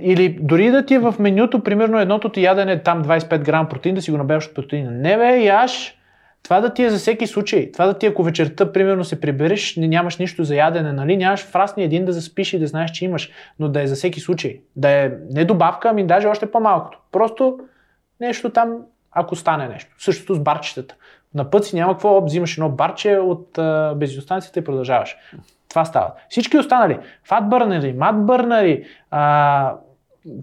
Speaker 2: Или дори да ти е в менюто, примерно едното ти ядене там 25 грам протеин, да си го набавяш от протеина. Не бе, яш, това да ти е за всеки случай. Това да ти ако вечерта, примерно, се прибереш, нямаш нищо за ядене, нали? Нямаш фрасни един да заспиш и да знаеш, че имаш, но да е за всеки случай. Да е не добавка, ами даже още по-малкото. Просто нещо там, ако стане нещо. Същото с барчетата. На път си няма какво, взимаш едно барче от а, бензиностанцията и продължаваш. Това става. Всички останали, фатбърнери, матбърнери, а,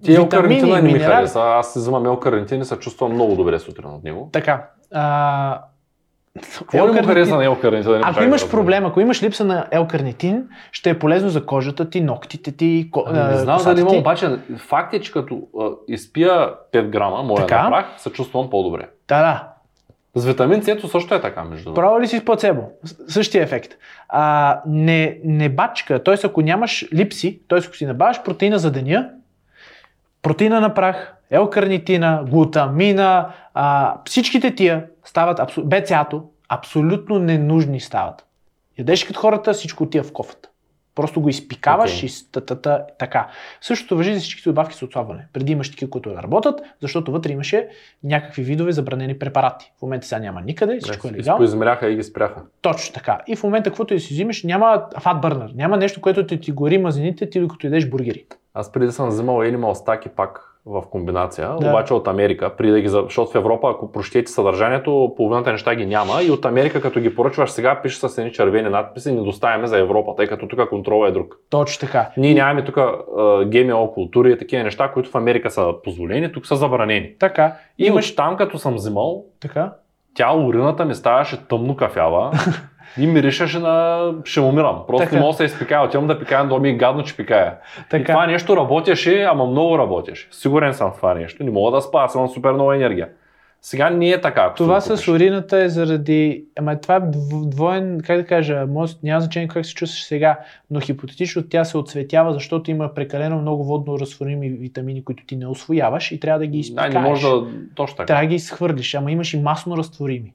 Speaker 1: Ти елкарнитина не ми хареса. Аз се взимам елкарнитин и се чувствам много добре сутрин от него.
Speaker 2: Така. А,
Speaker 1: какво му хареса на елкарнитин? Да
Speaker 2: ако имаш проблем, ако имаш липса на елкарнитин, ще е полезно за кожата ти, ногтите ти, ко...
Speaker 1: Не знам дали имам, обаче факт е, че като а, изпия 5 грама моя така? прах, се чувствам по-добре.
Speaker 2: Да, да.
Speaker 1: С витамин С също е така, между
Speaker 2: другото. Право ли си с плацебо? Същия ефект. А, не, не бачка, т.е. ако нямаш липси, т.е. ако си набавяш протеина за деня, протеина на прах, елкарнитина, глутамина, а, всичките тия стават, БЦА-то, абсолютно ненужни стават. Ядеш като хората, всичко отива в кофата. Просто го изпикаваш okay. и та, така. Същото въжи за всички добавки с отслабване. Преди имаш такива, които да работят, защото вътре имаше някакви видове забранени препарати. В момента сега няма никъде, всичко е легално.
Speaker 1: Измеряха и ги спряха.
Speaker 2: Точно така. И в момента, каквото и си взимаш, няма фатбърнер. Няма нещо, което ти, ти гори мазнините, ти докато ядеш бургери.
Speaker 1: Аз преди съм взимал Animal стаки пак в комбинация, да. обаче от Америка, при да ги, защото в Европа, ако прочетете съдържанието, половината неща ги няма и от Америка, като ги поръчваш сега, пише с едни червени надписи, не доставяме за Европа, тъй като тук контрола е друг.
Speaker 2: Точно така.
Speaker 1: Ние нямаме тук ГМО култури и такива неща, които в Америка са позволени, тук са забранени.
Speaker 2: Така.
Speaker 1: И Имаш... там, като съм взимал,
Speaker 2: така.
Speaker 1: тя урината ми ставаше тъмно кафява. И миришеше на ще умирам. Просто така. не мога да се изпикая. Отивам да пикая, но ми е гадно, че пикая. Така. И това нещо работеше, ама много работеше. Сигурен съм в това нещо. Не мога да спа, аз имам супер много енергия. Сега не е така.
Speaker 2: Това с урината е заради... Ама това е двоен, как да кажа, може, няма значение как се чувстваш сега, но хипотетично тя се отцветява, защото има прекалено много водно разтворими витамини, които ти не освояваш и трябва да ги изпикаеш.
Speaker 1: Да, не може да... Точно така.
Speaker 2: Трябва да ги изхвърлиш, ама имаш и масно разтворими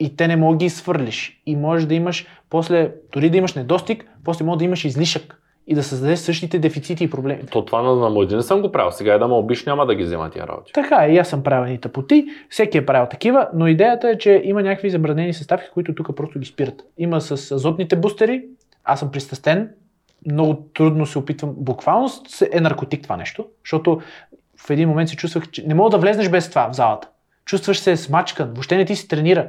Speaker 2: и те не мога да ги свърлиш. И можеш да имаш, после, дори да имаш недостиг, после може да имаш излишък и да създадеш същите дефицити и проблеми.
Speaker 1: То това на, на не съм го правил. Сега е да ме обиш, няма да ги взема тия работи.
Speaker 2: Така е, и аз съм правил и тъпоти, всеки е правил такива, но идеята е, че има някакви забранени съставки, които тук просто ги спират. Има с азотните бустери, аз съм пристъстен, много трудно се опитвам. Буквално е наркотик това нещо, защото в един момент се чувствах, че не мога да влезнеш без това в залата. Чувстваш се смачкан, въобще не ти се тренира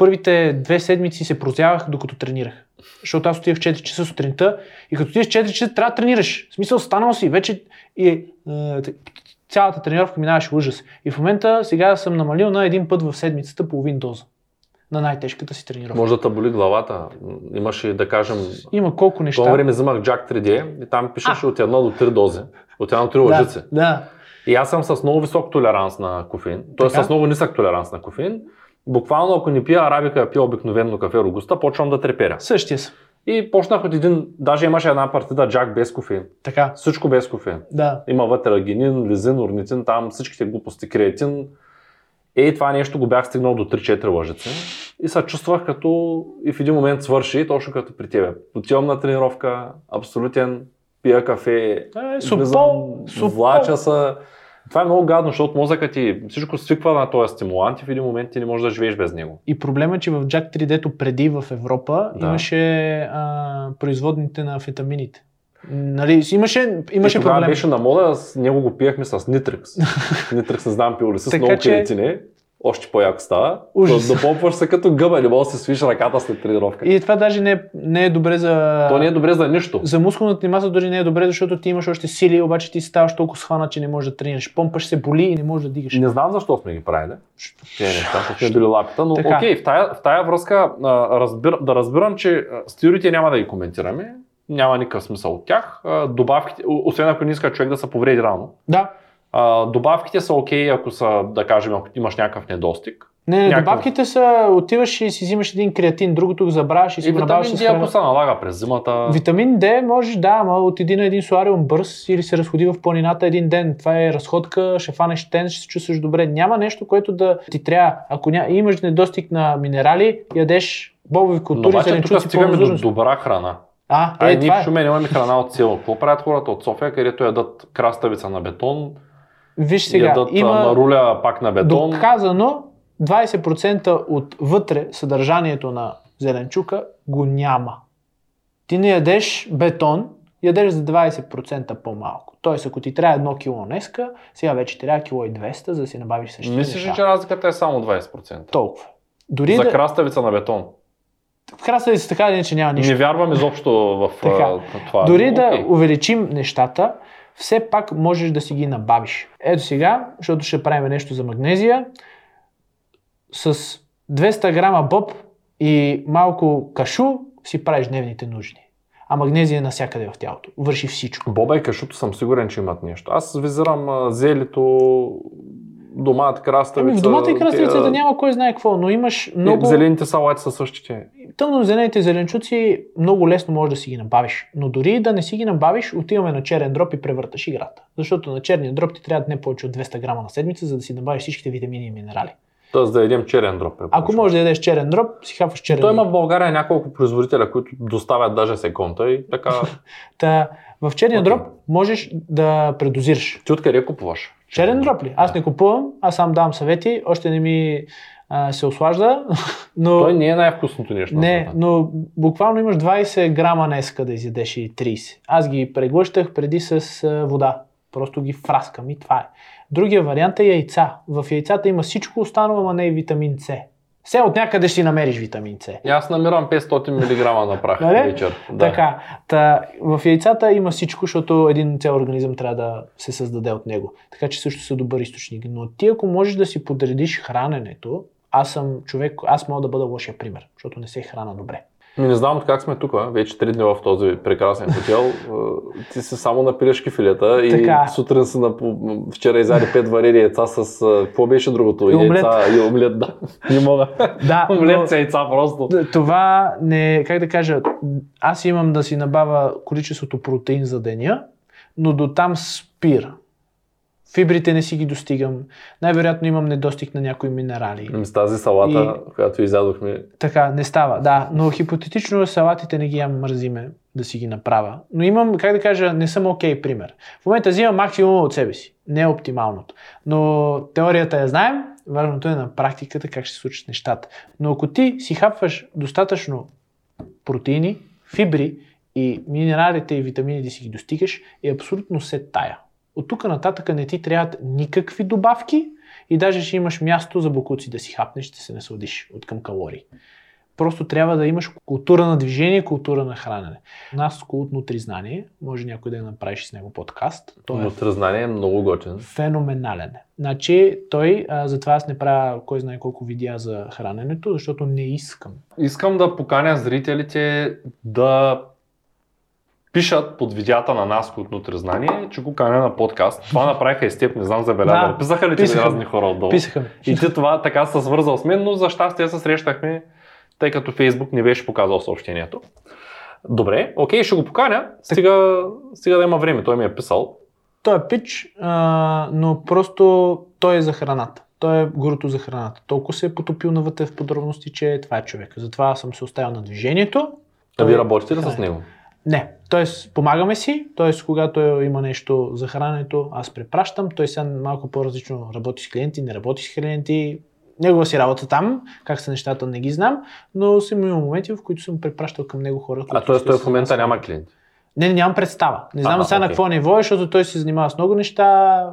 Speaker 2: първите две седмици се прозявах докато тренирах. Защото аз отивах в 4 часа сутринта и като отидеш в 4 часа трябва да тренираш. В смисъл станал си вече и е, цялата тренировка минаваше ужас. И в момента сега съм намалил на един път в седмицата половин доза на най-тежката си тренировка.
Speaker 1: Може да те боли главата. Имаше да кажем...
Speaker 2: Има колко неща.
Speaker 1: Това време взимах Jack 3D и там пишеше от 1 до 3 дози. От 1 до 3 лъжици.
Speaker 2: Да, да.
Speaker 1: И аз съм с много висок толеранс на кофеин. Тоест с много нисък толеранс на кофеин буквално ако не пия арабика, а пия обикновено кафе рогуста, почвам да треперя.
Speaker 2: Същия съм.
Speaker 1: И почнах от един, даже имаше една партида Джак без кофеин.
Speaker 2: Така.
Speaker 1: Всичко без кофеин.
Speaker 2: Да.
Speaker 1: Има вътре генин, лизин, орнитин, там всичките глупости, креатин. Ей, това нещо го бях стигнал до 3-4 лъжици и се чувствах като и в един момент свърши, точно като при тебе. Отивам на тренировка, абсолютен, пия кафе,
Speaker 2: Е, супол.
Speaker 1: влача се. Това е много гадно, защото мозъкът ти всичко свиква на този стимулант и в един момент ти не можеш да живееш без него.
Speaker 2: И проблема е, че в Jack 3D преди в Европа
Speaker 1: Да.
Speaker 2: имаше а, производните на фетамините. Нали, имаше, имаше
Speaker 1: и
Speaker 2: проблем.
Speaker 1: беше на мода, с него го пиехме с Нитрикс. Нитрикс не знам пил ли с много
Speaker 2: че-
Speaker 1: керетини. Още по-яко става.
Speaker 2: Ужас.
Speaker 1: Да, да попваш се като гъба, не можеш да си свиш ръката след тренировка.
Speaker 2: И това даже не, е- не е добре за...
Speaker 1: То не е добре за нищо.
Speaker 2: За мускулната ни маса дори не е добре, защото ти имаш още сили, обаче ти ставаш толкова схвана, че не можеш да тренираш. Помпаш се, боли и не можеш да дигаш.
Speaker 1: Не знам защо сме ги правили. Те неща, сме били лапита, но
Speaker 2: Така.
Speaker 1: окей, в тая, в тая връзка а, разбира, да разбирам, че с теориите няма да ги коментираме. Няма никакъв смисъл от тях. А, добавките, освен ако не иска човек да се повреди рано.
Speaker 2: Да.
Speaker 1: А, добавките са окей, ако са, да кажем, ако имаш някакъв недостиг.
Speaker 2: Не, не,
Speaker 1: Някакъв-
Speaker 2: добавките са, отиваш и си взимаш един креатин, другото го забравяш и си
Speaker 1: И
Speaker 2: го набавяш с
Speaker 1: D, ако
Speaker 2: храна.
Speaker 1: се налага през зимата.
Speaker 2: Витамин D можеш, да, ама отиди на един солариум бърз или се разходи в планината един ден. Това е разходка, ще фанеш тен, ще се чувстваш добре. Няма нещо, което да ти трябва. Ако ня... имаш недостиг на минерали, ядеш бобови
Speaker 1: Но
Speaker 2: култури,
Speaker 1: обаче тук стигаме до добра храна.
Speaker 2: А,
Speaker 1: Ай,
Speaker 2: е,
Speaker 1: ние в
Speaker 2: е.
Speaker 1: Шумен имаме храна от село. Какво правят хората от София, където ядат краставица на бетон,
Speaker 2: Виж сега,
Speaker 1: ядат
Speaker 2: има
Speaker 1: маруля пак на бетон.
Speaker 2: доказано 20% от вътре съдържанието на зеленчука го няма. Ти не ядеш бетон, ядеш за 20% по-малко. Тоест, ако ти трябва едно кило днеска, сега вече трябва кило и 200, за да си набавиш същите
Speaker 1: Мислиш ли, че разликата е само 20%?
Speaker 2: Толкова. Дори
Speaker 1: За
Speaker 2: да...
Speaker 1: краставица на бетон.
Speaker 2: В краставица така или иначе няма нищо.
Speaker 1: Не вярвам изобщо в
Speaker 2: Така.
Speaker 1: това.
Speaker 2: Дори
Speaker 1: но
Speaker 2: да увеличим нещата, все пак можеш да си ги набавиш. Ето сега, защото ще правим нещо за магнезия, с 200 грама боб и малко кашу си правиш дневните нужди. А магнезия е навсякъде в тялото. Върши всичко.
Speaker 1: Боба и кашуто съм сигурен, че имат нещо. Аз визирам зелето, домат, краставица.
Speaker 2: Ами в домата и краставицата
Speaker 1: тия-
Speaker 2: няма кой знае какво, но имаш много...
Speaker 1: Зелените салати са същите.
Speaker 2: Тъмнозелените зеленчуци много лесно можеш да си ги набавиш. Но дори да не си ги набавиш, отиваме на черен дроп и превърташ играта. Защото на черния дроп ти трябва не повече от 200 грама на седмица, за да си набавиш всичките витамини и минерали.
Speaker 1: Тоест да едем черен дроп.
Speaker 2: Ако
Speaker 1: препоръчвам.
Speaker 2: можеш да ядеш черен дроп, си хапваш черен
Speaker 1: Той
Speaker 2: дроп.
Speaker 1: има в България няколко производителя, които доставят даже секунда и така.
Speaker 2: Та, в черния
Speaker 1: Окей.
Speaker 2: дроп можеш да предозираш.
Speaker 1: Ти откъде купуваш?
Speaker 2: Черен дроп ли? Аз не купувам, аз сам давам съвети, още не ми а, се ослажда, но...
Speaker 1: Той не е най-вкусното нещо.
Speaker 2: Не, но буквално имаш 20 грама днеска да изядеш и 30. Аз ги преглъщах преди с а, вода. Просто ги фраскам и това е. Другия вариант е яйца. В яйцата има всичко останало, ама не и витамин С. Все от някъде ще си намериш витамин С.
Speaker 1: И аз намирам 500 мг на прах
Speaker 2: Нали?
Speaker 1: вечер. Да.
Speaker 2: Така, та, в яйцата има всичко, защото един цял организъм трябва да се създаде от него. Така че също са добър източник. Но ти ако можеш да си подредиш храненето, аз съм човек, аз мога да бъда лошия пример, защото не се храна добре.
Speaker 1: Ми не знам от как сме тук, вече три дни в този прекрасен хотел. Е, Ти си само на пилешки филета и
Speaker 2: Така.
Speaker 1: сутрин си на... вчера изяде пет варени яйца с... е, Какво беше другото?
Speaker 2: И омлет.
Speaker 1: Яйца и омлет, да. Не мога.
Speaker 2: Да,
Speaker 1: омлет с яйца просто.
Speaker 2: Това не, как да кажа, аз имам да си набавя количеството протеин за деня, но до там спира. Фибрите не си ги достигам. Най-вероятно имам недостиг на някои минерали.
Speaker 1: Ами С тази салата, която изядохме,
Speaker 2: Така, не става, да. Но хипотетично салатите не ги ям мързиме да си ги направя. Но имам, как да кажа, не съм окей okay, пример. В момента взимам максимум от себе си. Не е оптималното. Но теорията я знаем, важното е на практиката как ще се случат нещата. Но ако ти си хапваш достатъчно протеини, фибри и минералите и витамините си ги достигаш, е абсолютно се тая. От тук нататък не ти трябват никакви добавки и даже ще имаш място за бокуци да си хапнеш, ще се насладиш от към калории. Просто трябва да имаш култура на движение, култура на хранене. Нас култ Нутризнание, може някой да я направиш с него подкаст. Той е
Speaker 1: Внутризнание е много готин.
Speaker 2: феноменален. Значи той, а, затова аз не правя кой знае колко видеа за храненето, защото не искам.
Speaker 1: Искам да поканя зрителите да пишат под видеята на нас от Нутризнание, че го каня на подкаст. Това направиха и с теб, не знам забелязали.
Speaker 2: Да,
Speaker 1: Писаха ли ти разни хора отдолу?
Speaker 2: Писаха ми.
Speaker 1: И ти това така се свързал с мен, но за щастие се срещахме, тъй като Фейсбук не беше показал съобщението. Добре, окей, ще го поканя, стига, стига да има време, той ми е писал.
Speaker 2: Той е пич, а, но просто той е за храната. той е горото за храната. Толкова се е потопил навътре в подробности, че това е човек. Затова съм се оставил на движението.
Speaker 1: А вие работите ли с него?
Speaker 2: Не, т.е. помагаме си, т.е. когато има нещо за храненето, аз препращам, той сега малко по-различно работи с клиенти, не работи с клиенти, негова си работа там, как са нещата не ги знам, но съм имал моменти, в които съм препращал към него хора,
Speaker 1: А
Speaker 2: които
Speaker 1: т.е.
Speaker 2: ще
Speaker 1: той в момента няма клиенти.
Speaker 2: не, не, нямам представа. Не знам сега на
Speaker 1: окей.
Speaker 2: какво ниво е, защото той се занимава с много неща,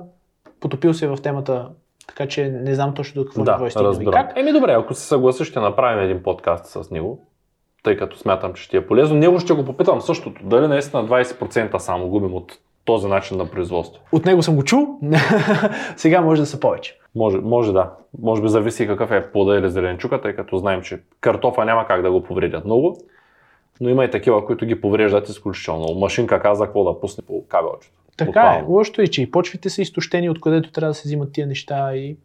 Speaker 2: потопил се в темата, така че не знам точно до какво ниво
Speaker 1: Да,
Speaker 2: е стигнал и как.
Speaker 1: Еми добре, ако се съгласиш, ще направим един подкаст с него, тъй като смятам, че ще е полезно. Него ще го попитам същото. Дали наистина 20% само губим от този начин на производство?
Speaker 2: От него съм го чул, сега може да са повече.
Speaker 1: Може, може да. Може би зависи какъв е плода или зеленчука, тъй като знаем, че картофа няма как да го повредят много. Но има и такива, които ги повреждат изключително. Машинка каза какво да пусне по кабелчето.
Speaker 2: Така е.
Speaker 1: Буквално.
Speaker 2: Лошото е, че и почвите са изтощени, откъдето трябва да се взимат тия неща. И...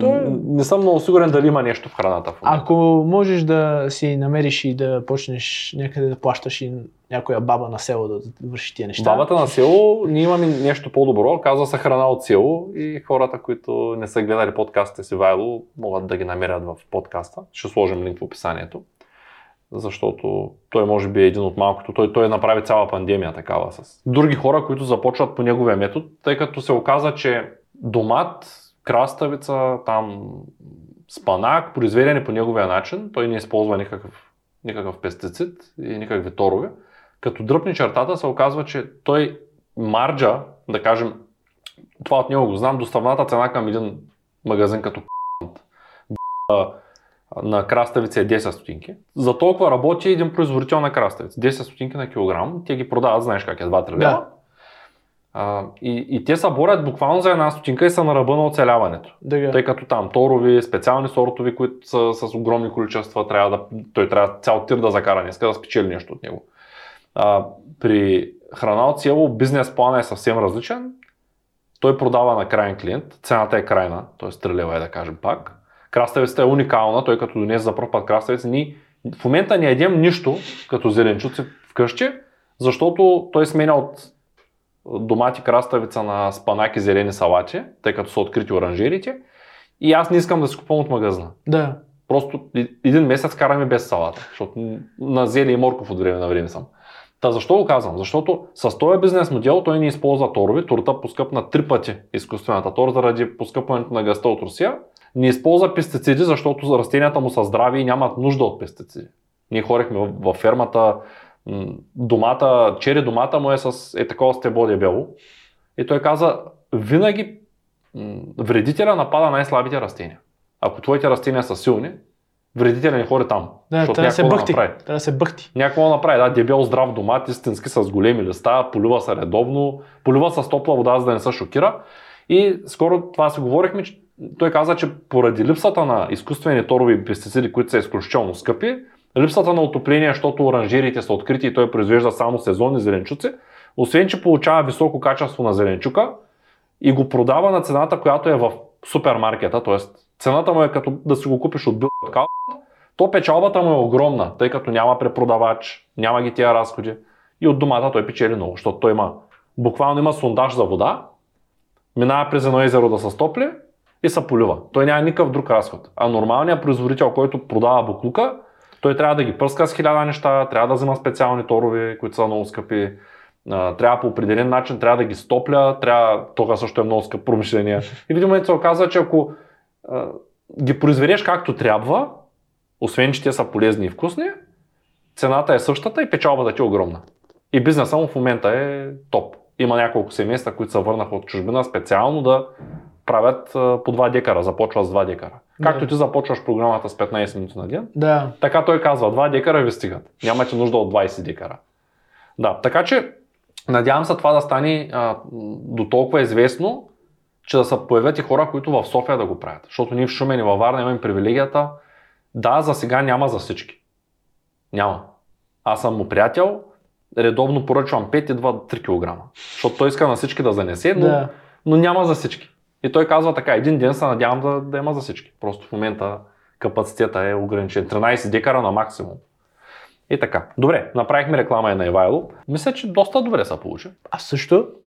Speaker 2: Той е-
Speaker 1: Не съм много сигурен дали има нещо в храната в момента.
Speaker 2: Ако можеш да си намериш и да почнеш някъде да плащаш и някоя баба на село да върши тия неща.
Speaker 1: Бабата на село, ние имаме нещо по-добро, казва се храна от село и хората, които не са гледали подкастите си Вайло, могат да ги намерят в подкаста. Ще сложим линк в описанието. Защото той може би е един от малкото. Той, той направи цяла пандемия такава с други хора, които започват по неговия метод, тъй като се оказа, че домат, краставица, там спанак, произведени по неговия начин, той не използва никакъв, никакъв пестицид и никакви торове. Като дръпни чертата се оказва, че той марджа, да кажем, това от него го знам, доставната цена към един магазин като на краставица е 10 стотинки. За толкова работи един производител на краставица. 10 стотинки на килограм. Те ги продават, знаеш как е, 2-3 лева.
Speaker 2: Да.
Speaker 1: А, и, и те се борят буквално за една стотинка и са на ръба на оцеляването.
Speaker 2: Да,
Speaker 1: Тъй като там торови, специални сортови, които са с огромни количества, трябва да, той трябва цял тир да закара, не иска да спечели нещо от него. А, при храна от село бизнес плана е съвсем различен. Той продава на крайен клиент, цената е крайна, т.е. стрелева е да кажем пак. Краставицата е уникална, той като донесе за първ път краставица, ние в момента не ядем нищо като зеленчуци вкъщи, защото той сменя от домати, краставица на спанаки, зелени салати, тъй като са открити оранжерите. И аз не искам да си купувам от магазина.
Speaker 2: да.
Speaker 1: Просто и- един месец караме без салата, защото на зеле и морков от време на време съм. Та защо го казвам? Защото с този бизнес модел той не използва торове, турта поскъпна три пъти изкуствената тор заради поскъпването на гъста от Русия. Не използва пестициди, защото растенията му са здрави и нямат нужда от пестициди. Ние хорихме в, във фермата, домата, чери домата му е с е такова стебло дебело. И той каза, винаги вредителя напада най-слабите растения. Ако твоите растения са силни, вредителя не ходи там.
Speaker 2: Да,
Speaker 1: защото
Speaker 2: да се бъхти.
Speaker 1: направи.
Speaker 2: Трябва да се бъхти.
Speaker 1: Някой го направи, да, дебел здрав домат, истински с големи листа, полива се редовно, полива с топла вода, за да не се шокира. И скоро това си говорихме, че той каза, че поради липсата на изкуствени торови пестициди, които са изключително скъпи, липсата на отопление, защото оранжериите са открити и той произвежда само сезонни зеленчуци, освен че получава високо качество на зеленчука и го продава на цената, която е в супермаркета, т.е. цената му е като да си го купиш от Бил то печалбата му е огромна, тъй като няма препродавач, няма ги тия разходи. И от домата той печели много, защото той има, буквално има сондаж за вода, минава през едно езеро да се стопли и се полива. Той няма никакъв друг разход. А нормалният производител, който продава буклука, той трябва да ги пръска с хиляда неща, трябва да взема специални торове, които са много скъпи, трябва по определен начин, трябва да ги стопля, трябва, тога също е много скъп промишление. И в един момент се оказа, че ако а, ги произведеш както трябва, освен че те са полезни и вкусни, цената е същата и печалбата ти е огромна. И бизнесът му в момента е топ. Има няколко семейства, които се върнаха от чужбина специално да правят по 2 декара, започва с 2 декара. Както
Speaker 2: Да.
Speaker 1: ти започваш програмата с 15 минути на ден,
Speaker 2: Да.
Speaker 1: така той казва, 2 декара ви стигат. Нямате нужда от 20 декара. Да, така че надявам се това да стане а, до толкова известно, че да се появят и хора, които в София да го правят. Защото ние в Шумен и във Варна имаме привилегията. Да, за сега няма за всички. Няма. Аз съм му приятел, редовно поръчвам 5 идва 3 кг. Защото той иска на всички да занесе, но,
Speaker 2: Да.
Speaker 1: но няма за всички. И той казва така, един ден се надявам да, да има за всички. Просто в момента капацитета е ограничен. 13 декара на максимум. И така. Добре, направихме реклама и на Ивайло. Мисля, че доста добре се получи.
Speaker 2: Аз също.